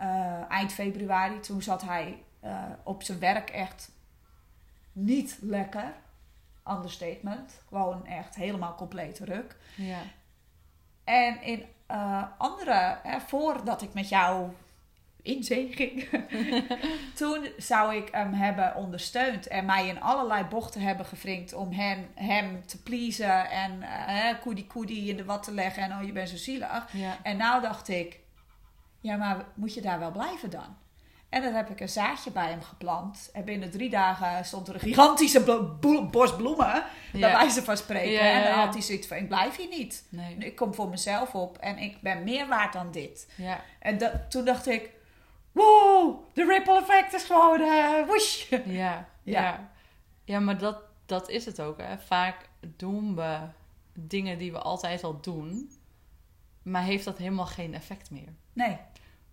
Uh, eind februari, toen zat hij op zijn werk echt niet lekker. Understatement. Gewoon echt helemaal compleet ruk. Ja. En in uh, andere, hè, voordat ik met jou in zee ging, [LAUGHS] toen zou ik hem hebben ondersteund en mij in allerlei bochten hebben gevrinkt om hem, hem te pleasen en uh, koedie koedie in de wat te leggen en oh je bent zo zielig. Ja. En nou dacht ik, ja maar moet je daar wel blijven dan? En dan heb ik een zaadje bij hem geplant. En binnen drie dagen stond er een gigantische bos bloemen. Bij Ja. wijze van spreken. Ja, ja, En dan had hij zoiets van, ik blijf hier niet. Nee. Ik kom voor mezelf op en ik ben meer waard dan dit. Ja. En dat, toen dacht ik, wow, de ripple effect is gewoon eh woesh. Ja, [LAUGHS] Ja. ja. ja. maar dat, dat is het ook. Hè. Vaak doen we dingen die we altijd al doen, maar heeft dat helemaal geen effect meer. Nee,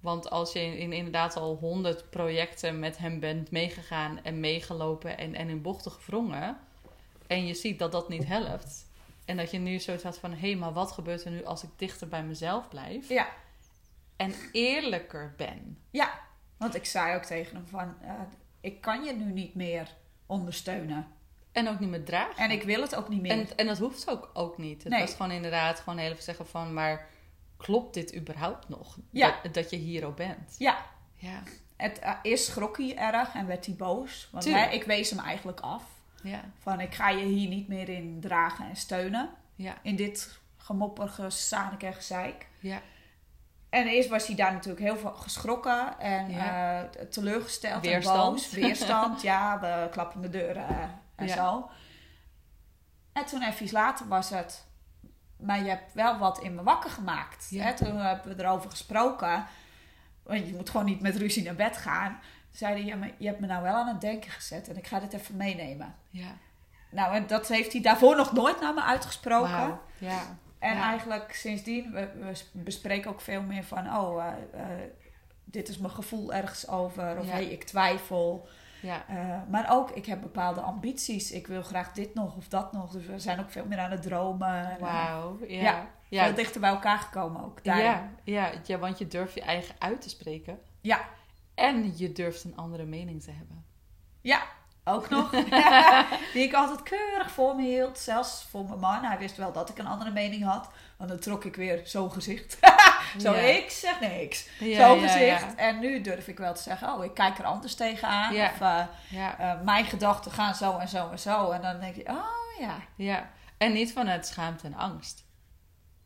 Want als je in, in inderdaad al honderd projecten met hem bent meegegaan en meegelopen en, en in bochten gevrongen, en je ziet dat dat niet helpt, en dat je nu zoiets had van: hé, hey, maar wat gebeurt er nu als ik dichter bij mezelf blijf ja, en eerlijker ben? ja. Want ik zei ook tegen hem van, eh, ik kan je nu niet meer ondersteunen. En ook niet meer dragen. En ik wil het ook niet meer. En, en dat hoeft ook, ook niet. Het Nee. was gewoon inderdaad gewoon heel even zeggen van... maar klopt dit überhaupt nog? Ja. Dat, dat je hier al bent. Ja, Ja, het, eh, eerst schrok hij erg en werd hij boos. Want hij- ik wees hem eigenlijk af. ja, Van, ik ga je hier niet meer in dragen en steunen. ja, In dit gemopper, gezanik en gezeik. ja. En eerst was hij daar natuurlijk heel veel geschrokken en Ja. eh, teleurgesteld Weerstand. en boos. Weerstand, [LAUGHS] ja, we klappen de deuren en Ja. zo. En toen even later was het, maar je hebt wel wat in me wakker gemaakt. Ja. Hè? Toen hebben we erover gesproken, want je moet gewoon niet met ruzie naar bed gaan. Toen zei hij, ja, maar je hebt me nou wel aan het denken gezet en ik ga dit even meenemen. ja. Nou, en dat heeft hij daarvoor nog nooit naar me uitgesproken. Ja, En Ja. eigenlijk sindsdien, we, we bespreken ook veel meer van, oh, eh, eh, dit is mijn gevoel ergens over. Of Ja. hey, ik twijfel. Ja, Eh, maar ook, ik heb bepaalde ambities. Ik wil graag dit nog of dat nog. Dus we zijn ook veel meer aan het dromen. En, wauw. Ja, Ja. ja. Veel dichter bij elkaar gekomen ook. daarin. ja, ja, ja, want je durft je eigen uit te spreken. ja, En je durft een andere mening te hebben. ja, ook nog. [LAUGHS] [LAUGHS] Die ik altijd keurig voor me hield. Zelfs voor mijn man. Hij wist wel dat ik een andere mening had. Want dan trok ik weer zo'n gezicht. [LAUGHS] Zo, Ja. ik zeg niks. Ja, Zo'n ja, gezicht. En nu durf ik wel te zeggen, oh, ik kijk er anders tegenaan. Ja. Of eh, eh, mijn gedachten gaan zo en zo en zo. En dan denk je, oh ja. ja. En niet vanuit schaamte en angst.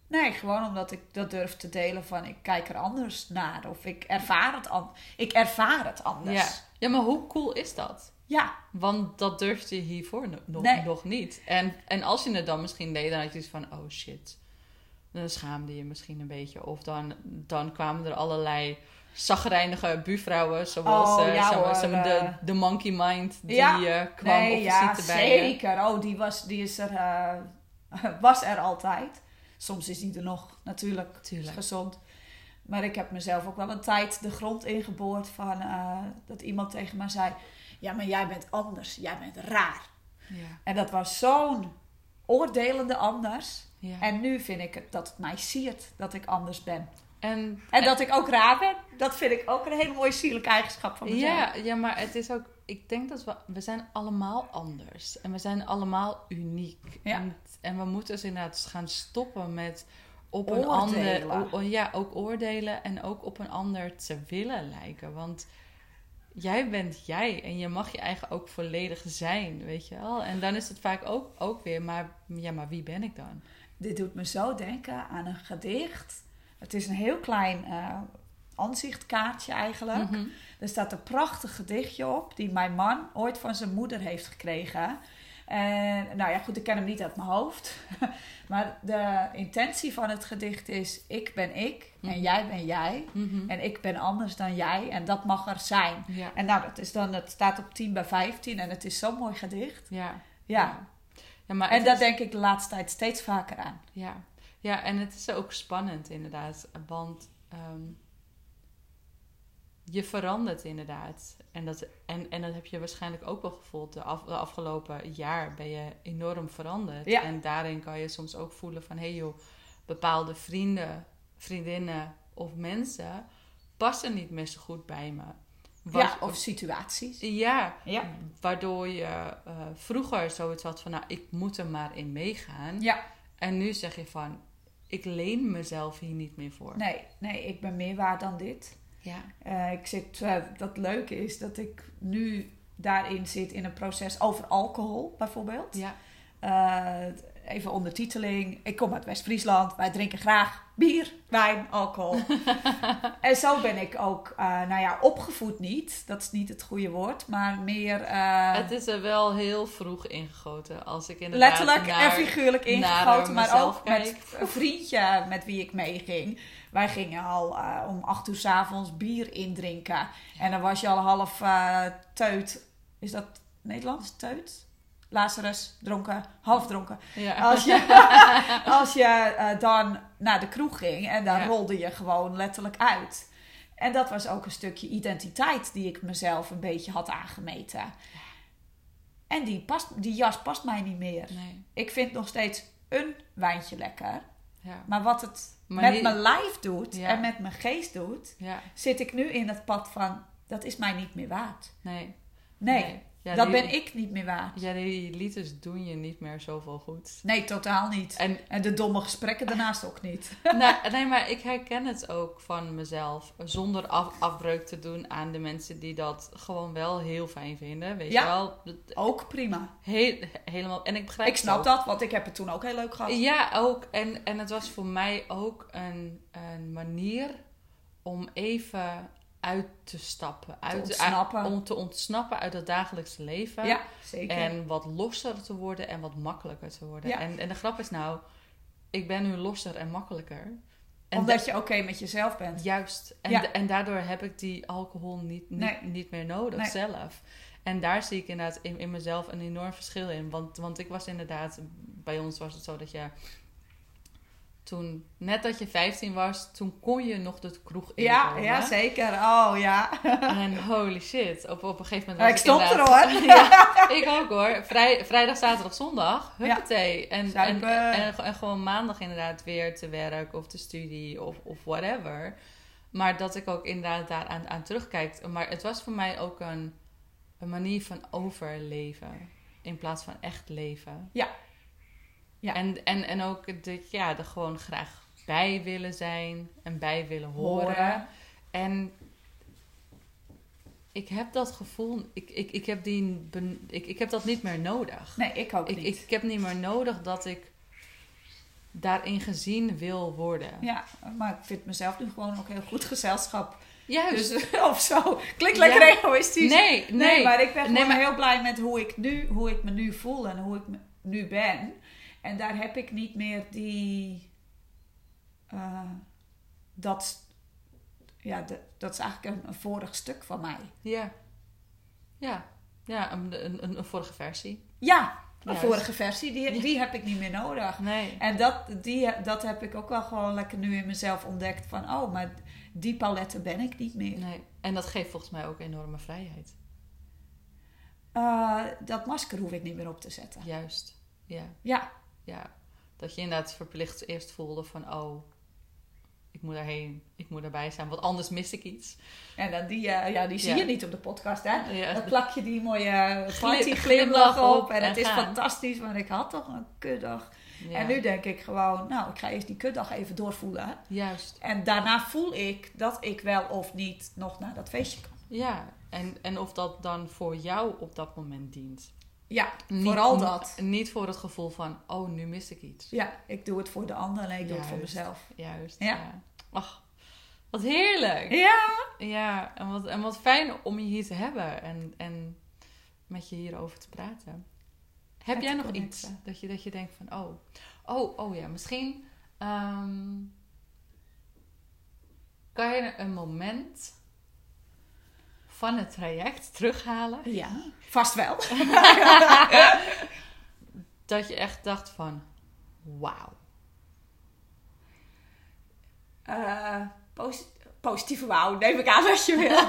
Nee, gewoon omdat ik dat durf te delen van, ik kijk er anders naar. Of ik ervaar het, an ik ervaar het anders. Ja. ja, maar hoe cool is dat? Ja, Want dat durfde je hiervoor no- nog, Nee. nog niet. En, en als je het dan misschien deed, dan had je iets van: oh shit. Dan schaamde je misschien een beetje. Of dan, dan kwamen er allerlei zagrijnige buurvrouwen, zoals Oh, eh, ja, hoor, maar, eh. de, de monkey mind, die Ja. eh, kwam nee, op ja, bij je. zeker. Oh, die, was, die is er, [LAUGHS] was er altijd. Soms is die er nog, natuurlijk. Tuurlijk. Gezond. Maar ik heb mezelf ook wel een tijd de grond ingeboord van dat iemand tegen mij zei: Ja, maar jij bent anders, jij bent raar. Ja, En dat was zo'n oordelende anders. ja. En nu vind ik het dat het mij siert dat ik anders ben. En, En dat ik ook raar ben, dat vind ik ook een hele mooie sierlijke eigenschap van mezelf. ja, ja, maar het is ook... Ik denk dat we... We zijn allemaal anders. En we zijn allemaal uniek. Ja. En, en we moeten dus inderdaad gaan stoppen met op een ander... o- ja, ook oordelen en ook op een ander te willen lijken. Want jij bent jij en je mag je eigen ook volledig zijn, weet je wel. En dan is het vaak ook, ook weer, maar, ja, maar wie ben ik dan? Dit doet me zo denken aan een gedicht. Het is een heel klein eh aanzichtkaartje eigenlijk. Mhm. Er staat een prachtig gedichtje op die mijn man ooit van zijn moeder heeft gekregen. En nou ja, goed, ik ken hem niet uit mijn hoofd. [LAUGHS] maar de intentie van het gedicht is: ik ben ik en Mhm. jij ben jij. Mhm. En ik ben anders dan jij en dat mag er zijn. Ja, En nou, dat is dan, het staat op 10 bij 15 en het is zo'n mooi gedicht. ja. Ja, ja maar en daar is- denk ik de laatste tijd steeds vaker aan. Ja. ja, en het is ook spannend inderdaad, want ehm, je verandert inderdaad. En dat, en, en dat heb je waarschijnlijk ook wel gevoeld. De, af, de afgelopen jaar ben je enorm veranderd. Ja. En daarin kan je soms ook voelen van... hé hey joh, bepaalde vrienden, vriendinnen of mensen passen niet meer zo goed bij me. Wat- ja, of situaties. ja, Ja. waardoor je eh, vroeger zoiets had van... nou, ik moet er maar in meegaan. Ja, En nu zeg je van, ik leen mezelf hier niet meer voor. nee, nee, ik ben meer waard dan dit. Ja, Eh, ik zit, eh, dat leuke is dat ik nu daarin zit in een proces over alcohol, bijvoorbeeld. ja, Eh, even ondertiteling. Ik kom uit West-Friesland. Wij drinken graag bier, wijn, alcohol. [LAUGHS] en zo ben ik ook, nou ja, opgevoed niet. Dat is niet het goede woord, maar meer... Het is er wel heel vroeg ingegoten. Als ik inderdaad letterlijk naar- en figuurlijk ingegoten, maar ook kijk. met een vriendje met wie ik meeging. Wij gingen al eh, om acht uur 's avonds bier indrinken. En dan was je al half eh, teut. Is dat Nederlands? Teut? Lazarus, dronken, half dronken. Ja. Als je, [LAUGHS] als je eh, dan naar de kroeg ging en daar Ja. rolde je gewoon letterlijk uit. En dat was ook een stukje identiteit die ik mezelf een beetje had aangemeten. En die, past, die jas past mij niet meer. Nee. Ik vind nog steeds een wijntje lekker. Ja. Maar wat het Maar met niet- mijn lijf doet Ja. en met mijn geest doet, Ja. zit ik nu in het pad van dat is mij niet meer waard. Nee. Nee, Ja, dat die- ben ik niet meer waard. Ja, die liters doen je niet meer zoveel goed. Nee, totaal niet. En En de domme gesprekken daarnaast ook niet. [LAUGHS] nou, nee, maar ik herken het ook van mezelf. Zonder af, afbreuk te doen aan de mensen die dat gewoon wel heel fijn vinden. Weet Ja. je wel? Ook prima. Heel, helemaal. En ik begrijp Ik snap dat, want ik heb het toen ook heel leuk gehad. Ja, ook. En, en het was voor mij ook een, een manier om even uit te stappen. Uit, ontsnappen. uit- om te ontsnappen uit het dagelijkse leven. Ja, zeker. En wat losser te worden en wat makkelijker te worden. Ja. En, en de grap is nou, ik ben nu losser en makkelijker. En Omdat je oké met jezelf bent. Juist. En, Ja. en daardoor heb ik die alcohol niet, niet, Nee. niet meer nodig Nee. zelf. En daar zie ik inderdaad in, in mezelf een enorm verschil in. Want, want ik was inderdaad, bij ons was het zo dat je toen, net dat je 15 was, toen kon je nog de kroeg Ja, inkomen. ja, zeker. Oh ja. En holy shit, op, op een gegeven moment Ja, was ik stond er hoor. [LAUGHS] ja, [LAUGHS] ik ook hoor. Vrij, vrijdag, zaterdag, zondag. Huppatee. En, en, en, en gewoon maandag inderdaad weer te werk of te studie of, of whatever. Maar dat ik ook inderdaad daar aan, aan terugkijk. Maar het was voor mij ook een, een manier van overleven. In plaats van echt leven. Ja. Ja. En, en, en ook dat ja, er gewoon graag bij willen zijn en bij willen horen. Horen. En ik heb dat gevoel, ik, ik, ik, heb, die, ik, ik heb dat niet meer nodig. Nee, ik ook Ik, niet. ik heb niet meer nodig dat ik daarin gezien wil worden. Ja, maar ik vind mezelf nu gewoon ook heel goed gezelschap. Juist. Dus, [LAUGHS] of zo. Klinkt lekker Ja. egoïstisch. nee, nee, Nee, maar ik ben Nee, gewoon maar- heel blij met hoe ik, nu, hoe ik me nu voel en hoe ik me nu ben. En daar heb ik niet meer die. eh, dat. Ja, de- dat is eigenlijk een, een vorig stuk van mij. Ja. Ja. Ja, een, een, een, vorige versie. Ja, een Juist. vorige versie, die, die heb ik niet meer nodig. Nee. En dat, die, dat heb ik ook wel gewoon lekker nu in mezelf ontdekt. Van, oh, maar die paletten ben ik niet meer. nee. En dat geeft volgens mij ook enorme vrijheid. Eh, dat masker hoef ik niet meer op te zetten. Juist. Ja. Ja, Ja. Dat je inderdaad verplicht eerst voelde van, oh, ik moet daarheen. Ik moet erbij zijn, want anders mis ik iets. en dan die, eh, ja, die zie Ja. je niet op de podcast, hè? Ja. Dan plak je die mooie Gli- party glimlach op. op En het is fantastisch, want ik had toch een kutdag. Ja. En nu denk ik gewoon, nou, ik ga eerst die kutdag even doorvoelen. Juist. En daarna voel ik dat ik wel of niet nog naar dat feestje kan. Ja, en, en of dat dan voor jou op dat moment dient. Ja, Niet- vooral dat. Niet voor het gevoel van, oh, nu mis ik iets. Ja, ik doe het voor de ander en ik doe het voor mezelf. Juist, Ja. ja. Ach, wat heerlijk. Ja, Ja, en wat, en wat fijn om je hier te hebben en, en met je hierover te praten. Heb jij nog connecten. iets dat je, dat je denkt van, oh, oh, oh ja, misschien ehm, kan je een moment van het traject terughalen ja, vast wel. [LAUGHS] dat je echt dacht van, wauw. Eh, posi- positieve wauw, neem ik aan als je wil. [LAUGHS]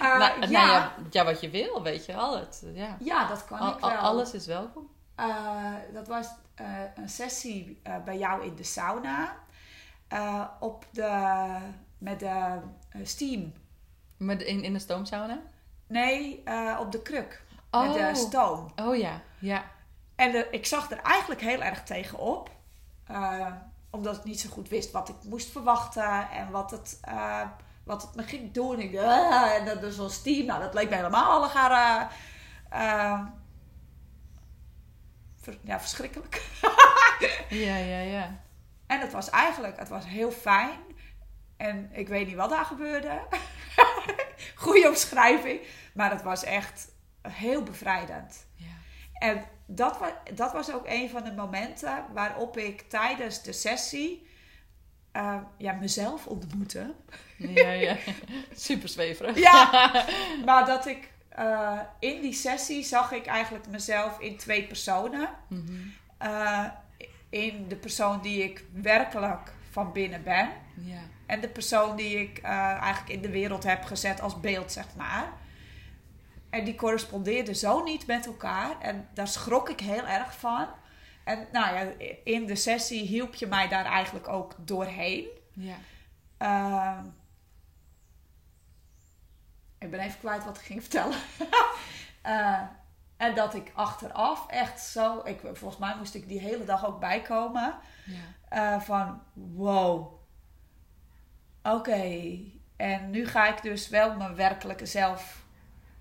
Eh, nou, nou ja. ja, wat je wil, weet je wel. Het, ja. ja, dat kan Al- ik wel. al- alles is welkom. Eh, dat was eh, een sessie eh, bij jou in de sauna. Eh, op de, met de eh, steam. Met in, in de stoomsauna? Nee, eh, op de kruk. Oh. Met de stoom. Oh ja, ja. En de- ik zag er eigenlijk heel erg tegenop. eh omdat ik niet zo goed wist wat ik moest verwachten. En wat het, eh, wat het me ging doen. Ik dacht, "Ah," en dat is zo'n steam. Nou, dat leek me helemaal ver- ja, verschrikkelijk. [LAUGHS] Ja, ja, ja. En het was eigenlijk, het was heel fijn. En ik weet niet wat daar gebeurde. [LAUGHS] Goede omschrijving. Maar het was echt heel bevrijdend. Ja. En dat was, dat was ook een van de momenten waarop ik tijdens de sessie eh, ja, mezelf ontmoette. Ja, ja. [LAUGHS] Super zweverig. Ja, [LAUGHS] maar dat ik eh, in die sessie zag ik eigenlijk mezelf in twee personen. Mhm. Eh, in de persoon die ik werkelijk van binnen ben. Ja. En de persoon die ik eh, eigenlijk in de wereld heb gezet als beeld, zeg maar. En die correspondeerden zo niet met elkaar. En daar schrok ik heel erg van. En nou ja, in de sessie hielp je mij daar eigenlijk ook doorheen. Ja. Ehm, ik ben even kwijt wat ik ging vertellen. [LAUGHS] Eh, en dat ik achteraf echt zo... Ik, volgens mij moest ik die hele dag ook bijkomen. Ja. Eh, van wow. Oké. En nu ga ik dus wel mijn werkelijke zelf.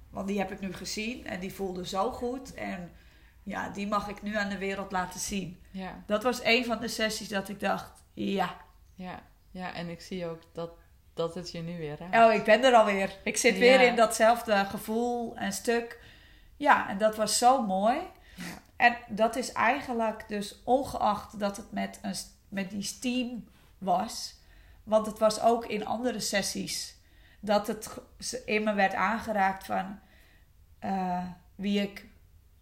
Want die heb ik nu gezien. En die voelde zo goed. En ja, die mag ik nu aan de wereld laten zien. Ja. Dat was een van de sessies dat ik dacht. Ja. Ja. Ja. En ik zie ook dat, dat het je nu weer raakt. Oh, ik ben er alweer. Ik zit weer in datzelfde gevoel en stuk. Ja, en dat was zo mooi. Ja. En dat is eigenlijk dus ongeacht dat het met, een, met die steam was. Want het was ook in andere sessies dat het in me werd aangeraakt van eh, wie ik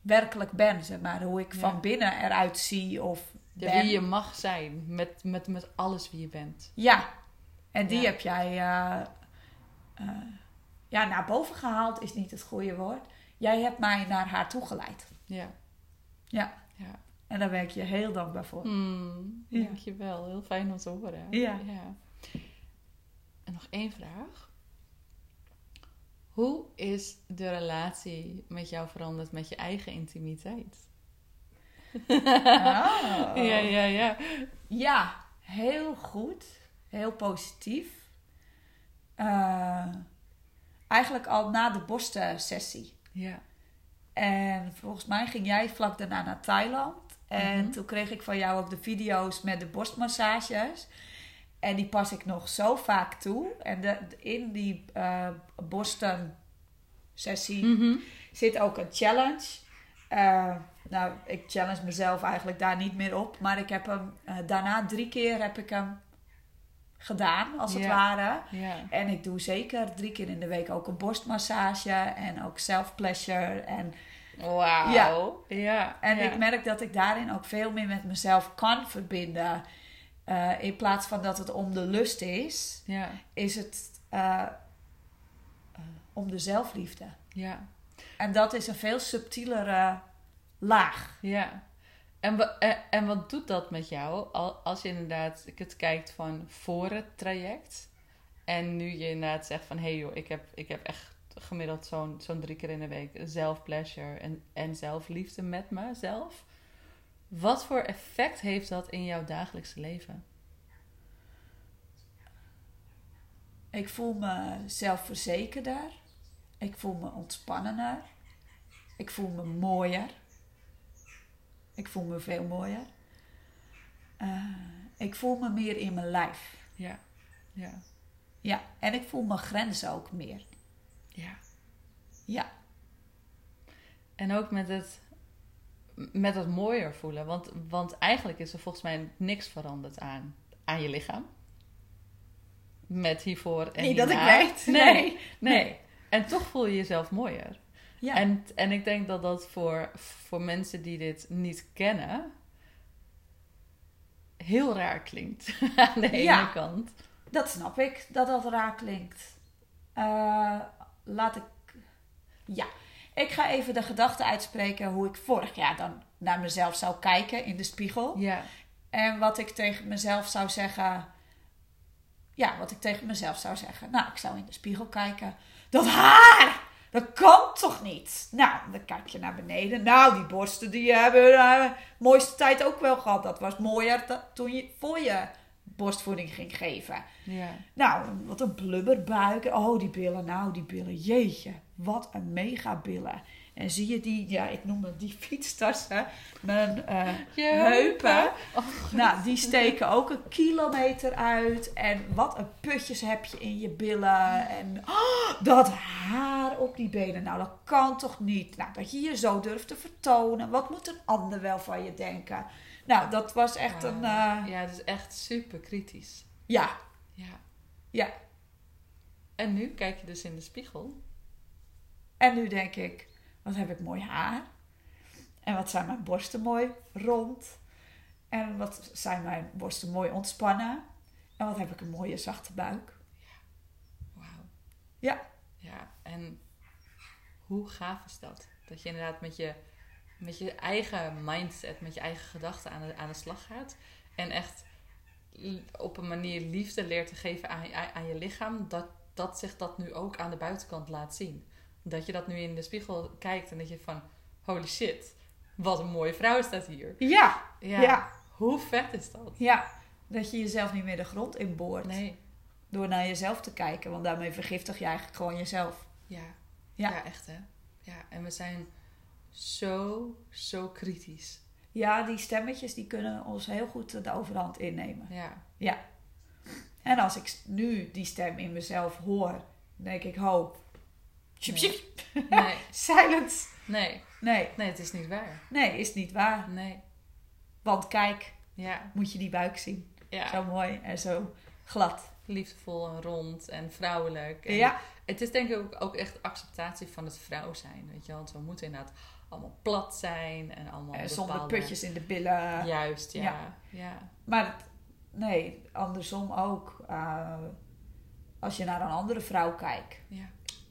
werkelijk ben, zeg maar. Hoe ik Ja. van binnen eruit zie of Ja, ben. wie je mag zijn. Met, met, met alles wie je bent. Ja, en die Ja. heb jij eh, eh, ja, naar boven gehaald, is niet het goede woord. Jij hebt mij naar haar toegeleid. Ja. Ja. Ja. En daar ben ik je heel dankbaar voor. Ja. Dankjewel. Heel fijn om te horen. Ja. En nog één vraag. Hoe is de relatie met jou veranderd met je eigen intimiteit? Ah. [LAUGHS] Ja, ja, ja. Ja, heel goed. Heel positief. Eh, eigenlijk al na de borstensessie. Ja. En volgens mij ging jij vlak daarna naar Thailand. En Mhm. toen kreeg ik van jou ook de video's met de borstmassages. En die pas ik nog zo vaak toe. En de, in die eh borstensessie Mhm. zit ook een challenge. Eh, nou, ik challenge mezelf eigenlijk daar niet meer op. Maar ik heb hem eh, daarna drie keer heb ik hem gedaan, als het ware. En ik doe zeker drie keer in de week ook een borstmassage en ook self-pleasure. En, Wauw. Ja. Ja. en ja. ik merk dat ik daarin ook veel meer met mezelf kan verbinden. Eh, in plaats van dat het om de lust is, Ja. is het eh, eh, om de zelfliefde. Ja. En dat is een veel subtielere laag. Ja. En, en, wat doet dat met jou al- als je inderdaad het kijkt van voor het traject en nu je inderdaad zegt van hé hey joh, ik heb, ik heb echt gemiddeld zo'n zo'n drie keer in de week zelfpleasure en, en zelfliefde met mezelf. Wat voor effect heeft dat in jouw dagelijkse leven? Ik voel me zelfverzekerder. Ik voel me ontspannender. Ik voel me mooier. Ik voel me veel mooier. Eh, ik voel me meer in mijn lijf. Ja. Ja. Ja, en ik voel mijn grenzen ook meer. Ja. Ja, En ook met het, met het mooier voelen. Want, want eigenlijk is er volgens mij niks veranderd aan, aan je lichaam. Met hiervoor en niet dat ik weet. Nee, Nee. nee. En toch voel je jezelf mooier. Ja. En, en ik denk dat dat voor, voor mensen die dit niet kennen... heel raar klinkt. [LAUGHS] aan de ene Ja. kant. Dat snap ik, dat dat raar klinkt. Eh, laat ik. Ja, ik ga even de gedachte uitspreken hoe ik vorig jaar dan naar mezelf zou kijken in de spiegel. Ja. En wat ik tegen mezelf zou zeggen. Ja, wat ik tegen mezelf zou zeggen. Nou, ik zou in de spiegel kijken. Dat haar! Dat kan toch niet? Nou, dan kijk je naar beneden. Nou, die borsten die hebben eh, mooiste tijd ook wel gehad. Dat was mooier toen je voor je borstvoeding ging geven. Ja. Nou, wat een blubberbuik. Oh, die billen. Nou, die billen. Jeetje, wat een mega billen. En zie je die, ja, ik noem dat die fietstassen, mijn eh, Je heupen. Oh, Nou, die steken ook een kilometer uit. En wat een putjes heb je in je billen. En oh, dat haar op die benen. Nou, dat kan toch niet? Nou, dat je je zo durft te vertonen. Wat moet een ander wel van je denken? Nou, dat was echt een... Eh, Ja, het is echt super kritisch. ja, Ja. ja. En nu kijk je dus in de spiegel. En nu denk ik, wat heb ik mooi haar. En wat zijn mijn borsten mooi rond. En wat zijn mijn borsten mooi ontspannen. En wat heb ik een mooie zachte buik. Wauw. Ja. Ja, en hoe gaaf is dat? Dat je inderdaad met je, met je eigen mindset, met je eigen gedachten aan de, aan de slag gaat. En echt op een manier liefde leert te geven aan, aan, je lichaam. Dat, dat zich dat nu ook aan de buitenkant laat zien. Dat je dat nu in de spiegel kijkt en dat je van... Holy shit, wat een mooie vrouw staat hier. Ja, Ja, Ja. hoe vet is dat? ja. Dat je jezelf niet meer de grond inboort. Nee, Door naar jezelf te kijken. Want daarmee vergiftig je eigenlijk gewoon jezelf. ja. Ja. Ja, echt hè. Ja, en we zijn zo, zo kritisch. Ja, die stemmetjes die kunnen ons heel goed de overhand innemen. Ja, Ja. En als ik nu die stem in mezelf hoor, denk ik, ho. Tjip, Nee. nee, [LAUGHS] Silence. nee, Nee, nee, het is niet waar. nee, is niet waar. Nee, Want kijk, ja, moet je die buik zien. ja. Zo mooi en zo glad. Liefdevol en rond en vrouwelijk. En Ja, Het is denk ik ook, ook echt acceptatie van het vrouw zijn, weet je wel. Want we moeten inderdaad allemaal plat zijn en allemaal en zonder bepaalde- putjes in de billen. Juist, ja. Ja. Ja, Maar het- nee, andersom ook. Uh, als je naar een andere vrouw kijkt. ja,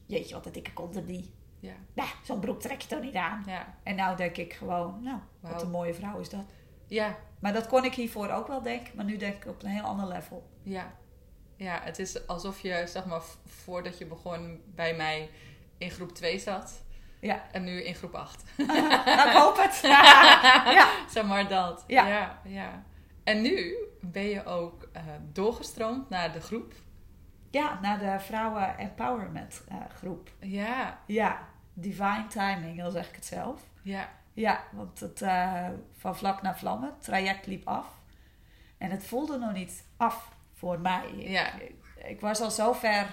Jeetje, wat een dikke kont en die. ja, Nou, zo'n broek trek je toch niet aan. ja. En nou denk ik gewoon, nou, wat een mooie vrouw is dat. Ja, Maar dat kon ik hiervoor ook wel denken. Maar nu denk ik op een heel ander level. ja. Ja, het is alsof je, zeg maar, voordat je begon bij mij in groep 2 zat. Ja. En nu in groep 8. nou, [LAUGHS] ik hoop het. [LAUGHS] ja. Zeg maar dat. Ja. ja, ja. En nu ben je ook eh, doorgestroomd naar de groep. ja, naar de vrouwen empowerment eh, groep. Ja, Ja, divine timing, al zeg ik het zelf. ja, Ja, want het eh, van vlak naar vlammen, het traject liep af. En het voelde nog niet af voor mij. Ja. Ik, ik was al zo ver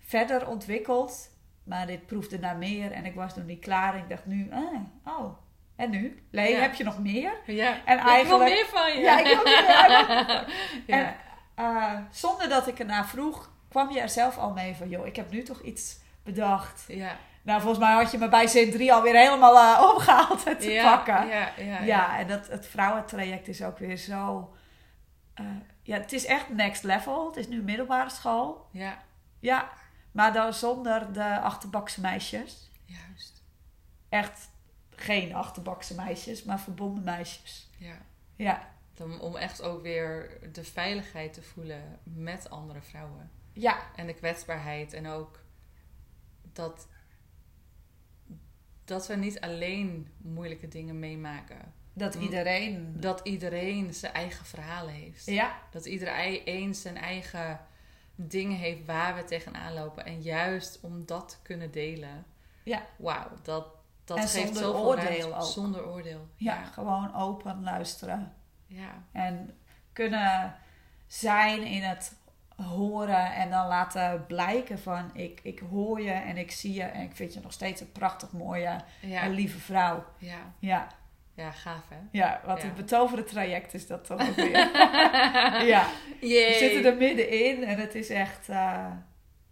verder ontwikkeld, maar dit proefde naar meer en ik was nog niet klaar. Ik dacht nu, ah, oh, en nu? Ja. heb je nog meer? ja. En Ik wil eigenlijk- meer van je. Ja, ik wil meer. [LAUGHS] En eh, zonder dat ik ernaar vroeg, kwam je er zelf al mee van, joh, ik heb nu toch iets bedacht. ja. Nou, volgens mij had je me bij zin 3 alweer helemaal eh, [LAUGHS] opgehaald en te ja, pakken. Ja, ja, Ja, ja. en dat, het vrouwentraject is ook weer zo... eh, ja, het is echt next level. Het is nu middelbare school. Ja, Ja, maar dan zonder de achterbakse meisjes. juist. Echt geen achterbakse meisjes, maar verbonden meisjes. Ja. Ja, Dan, om echt ook weer de veiligheid te voelen met andere vrouwen. ja, En de kwetsbaarheid. En ook dat, dat we niet alleen moeilijke dingen meemaken. dat iedereen... Dat iedereen zijn eigen verhalen heeft. Ja, Dat iedereen zijn eigen dingen heeft waar we tegenaan lopen. En juist om dat te kunnen delen. Ja. Wauw, dat, dat En geeft zonder oordeel ruimte. Zonder oordeel. ja, gewoon open luisteren. Ja. En kunnen zijn in het horen en dan laten blijken van... Ik, ik hoor je en ik zie je en ik vind je nog steeds een prachtig mooie Ja. en lieve vrouw. Ja. Ja, ja, gaaf hè? ja wat Ja. een betoverde traject is dat toch ook weer. [LAUGHS] ja, Yay. we zitten er middenin en het is echt... eh,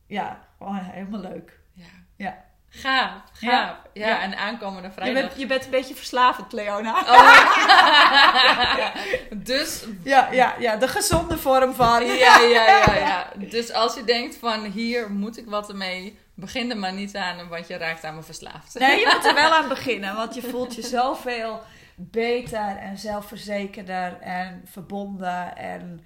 ja, gewoon helemaal leuk. Ja. Ja. Gaaf, gaaf. Ja. Ja, Ja. en aankomende Je vrijdag. bent, je bent een beetje verslavend, Leona. Oh. [LAUGHS] dus, Ja, ja, ja, de gezonde vorm van... ja, ja, ja, ja. Dus als je denkt van hier moet ik wat mee, begin er maar niet aan, want je raakt aan me verslaafd. Nee, je moet er wel aan [LAUGHS] beginnen, want je voelt je zoveel beter en zelfverzekerder en verbonden en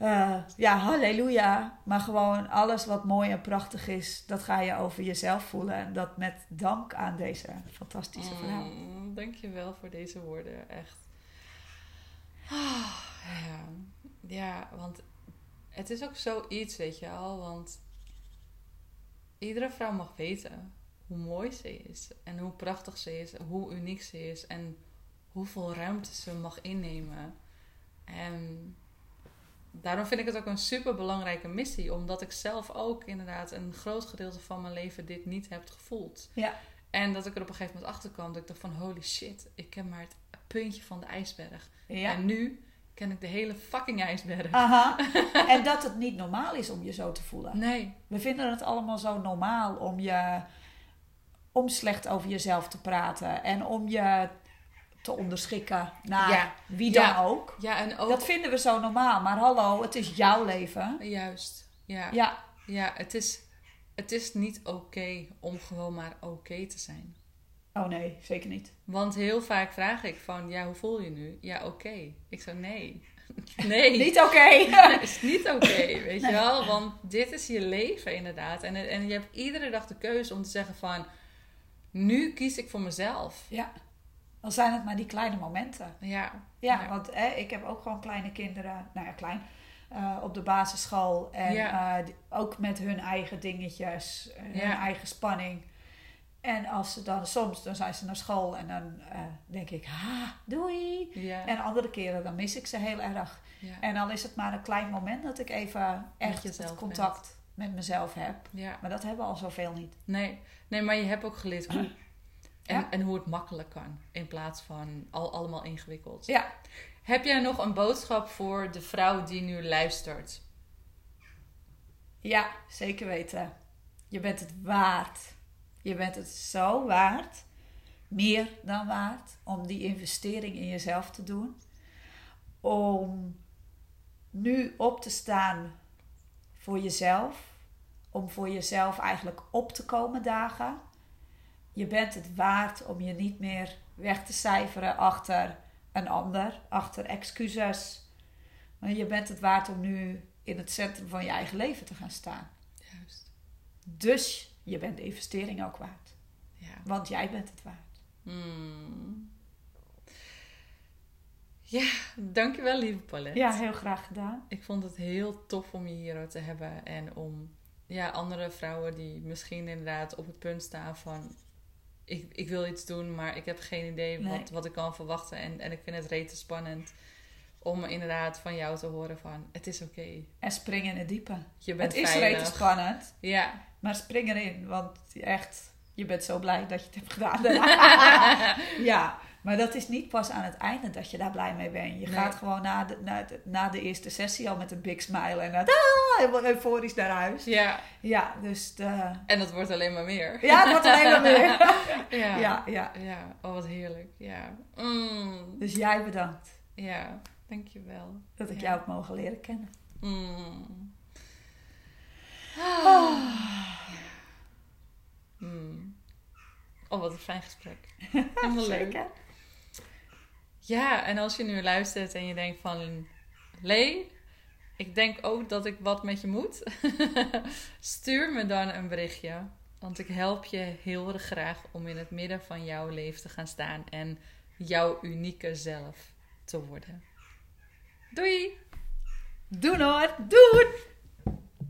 eh, ja, halleluja. Maar gewoon alles wat mooi en prachtig is, dat ga je over jezelf voelen. En dat met dank aan deze fantastische. Mm, dankjewel voor deze woorden, echt. Ah, ja. ja, want het is ook zoiets, weet je al, want iedere vrouw mag weten hoe mooi ze is. En hoe prachtig ze is. Hoe uniek ze is. En hoeveel ruimte ze mag innemen. En daarom vind ik het ook een super belangrijke missie. Omdat ik zelf ook inderdaad een groot gedeelte van mijn leven dit niet heb gevoeld. Ja. En dat ik er op een gegeven moment achter kwam. Dat ik dacht van holy shit. Ik ken maar het puntje van de ijsberg. Ja. En nu ken ik de hele fucking ijsberg. Aha. [LAUGHS] En dat het niet normaal is om je zo te voelen. Nee. We vinden het allemaal zo normaal om je om slecht over jezelf te praten en om je te onderschikken naar Ja. wie dan Ja. ook. Ja, en ook... Dat vinden we zo normaal, maar hallo, het is jouw leven. Juist. Ja. Ja, Ja, het is, het is niet oké om gewoon maar oké te zijn. Oh nee, zeker niet. Want heel vaak vraag ik van, ja, hoe voel je nu? Ja, oké. Ik zo, nee. [LAUGHS] Nee. Niet oké. Het [LAUGHS] is niet oké, weet je wel? Want dit is je leven inderdaad. En, en je hebt iedere dag de keuze om te zeggen van... Nu kies ik voor mezelf. ja, dan zijn het maar die kleine momenten. Ja. Ja, Ja. want hè, ik heb ook gewoon kleine kinderen, nou ja, klein, eh, op de basisschool. En Ja. eh, ook met hun eigen dingetjes, eh, hun Ja. eigen spanning. En als ze dan soms, dan zijn ze naar school en dan eh, denk ik, ha, doei. Ja. En andere keren dan mis ik ze heel erg. ja. En dan is het maar een klein moment dat ik even echt het contact met mezelf heb. ja. Maar dat hebben we al zoveel niet. Nee. nee, maar je hebt ook geleerd hoe. En, en hoe het makkelijk kan. In plaats van al, allemaal ingewikkeld. Ja, Heb jij nog een boodschap voor de vrouw die nu luistert? Ja, zeker weten. Je bent het waard. Je bent het zo waard. Meer dan waard. Om die investering in jezelf te doen. Om nu op te staan voor jezelf. Om voor jezelf eigenlijk op te komen dagen. Je bent het waard om je niet meer weg te cijferen achter een ander. Achter excuses. Maar je bent het waard om nu in het centrum van je eigen leven te gaan staan. Juist. Dus je bent de investering ook waard. Ja. Want jij bent het waard. Hmm. Ja, dankjewel lieve Paulette. Ja, heel graag gedaan. Ik vond het heel tof om je hier te hebben. En om ja, andere vrouwen die misschien inderdaad op het punt staan van... Ik, ik wil iets doen, maar ik heb geen idee Nee. wat, wat ik kan verwachten. En, en ik vind het rete spannend om inderdaad van jou te horen van... Het is oké. En spring in het diepe. Je bent Het is rete spannend. Ja. Maar spring erin. Want echt, je bent zo blij dat je het hebt gedaan. [LAUGHS] [LAUGHS] ja, maar dat is niet pas aan het einde dat je daar blij mee bent. Je Nee. gaat gewoon na de, na, de, na de eerste sessie al met een big smile. En ah, helemaal euforisch naar huis. Ja. Ja, dus de, En dat wordt alleen maar meer. ja, het wordt alleen maar meer. [LAUGHS] Ja. ja, ja. Ja, oh wat heerlijk. Ja. Mm. Dus jij bedankt Ja, dankjewel. dat ik jou heb mogen leren kennen. Mm. Mm. Oh, wat een fijn gesprek. [LAUGHS] Helemaal leuk. Zeker. Ja, en als je nu luistert en je denkt van... Lee, ik denk ook dat ik wat met je moet. [LAUGHS] Stuur me dan een berichtje. Want ik help je heel erg graag om in het midden van jouw leven te gaan staan. En jouw unieke zelf te worden. Doei! Doen hoor, doen!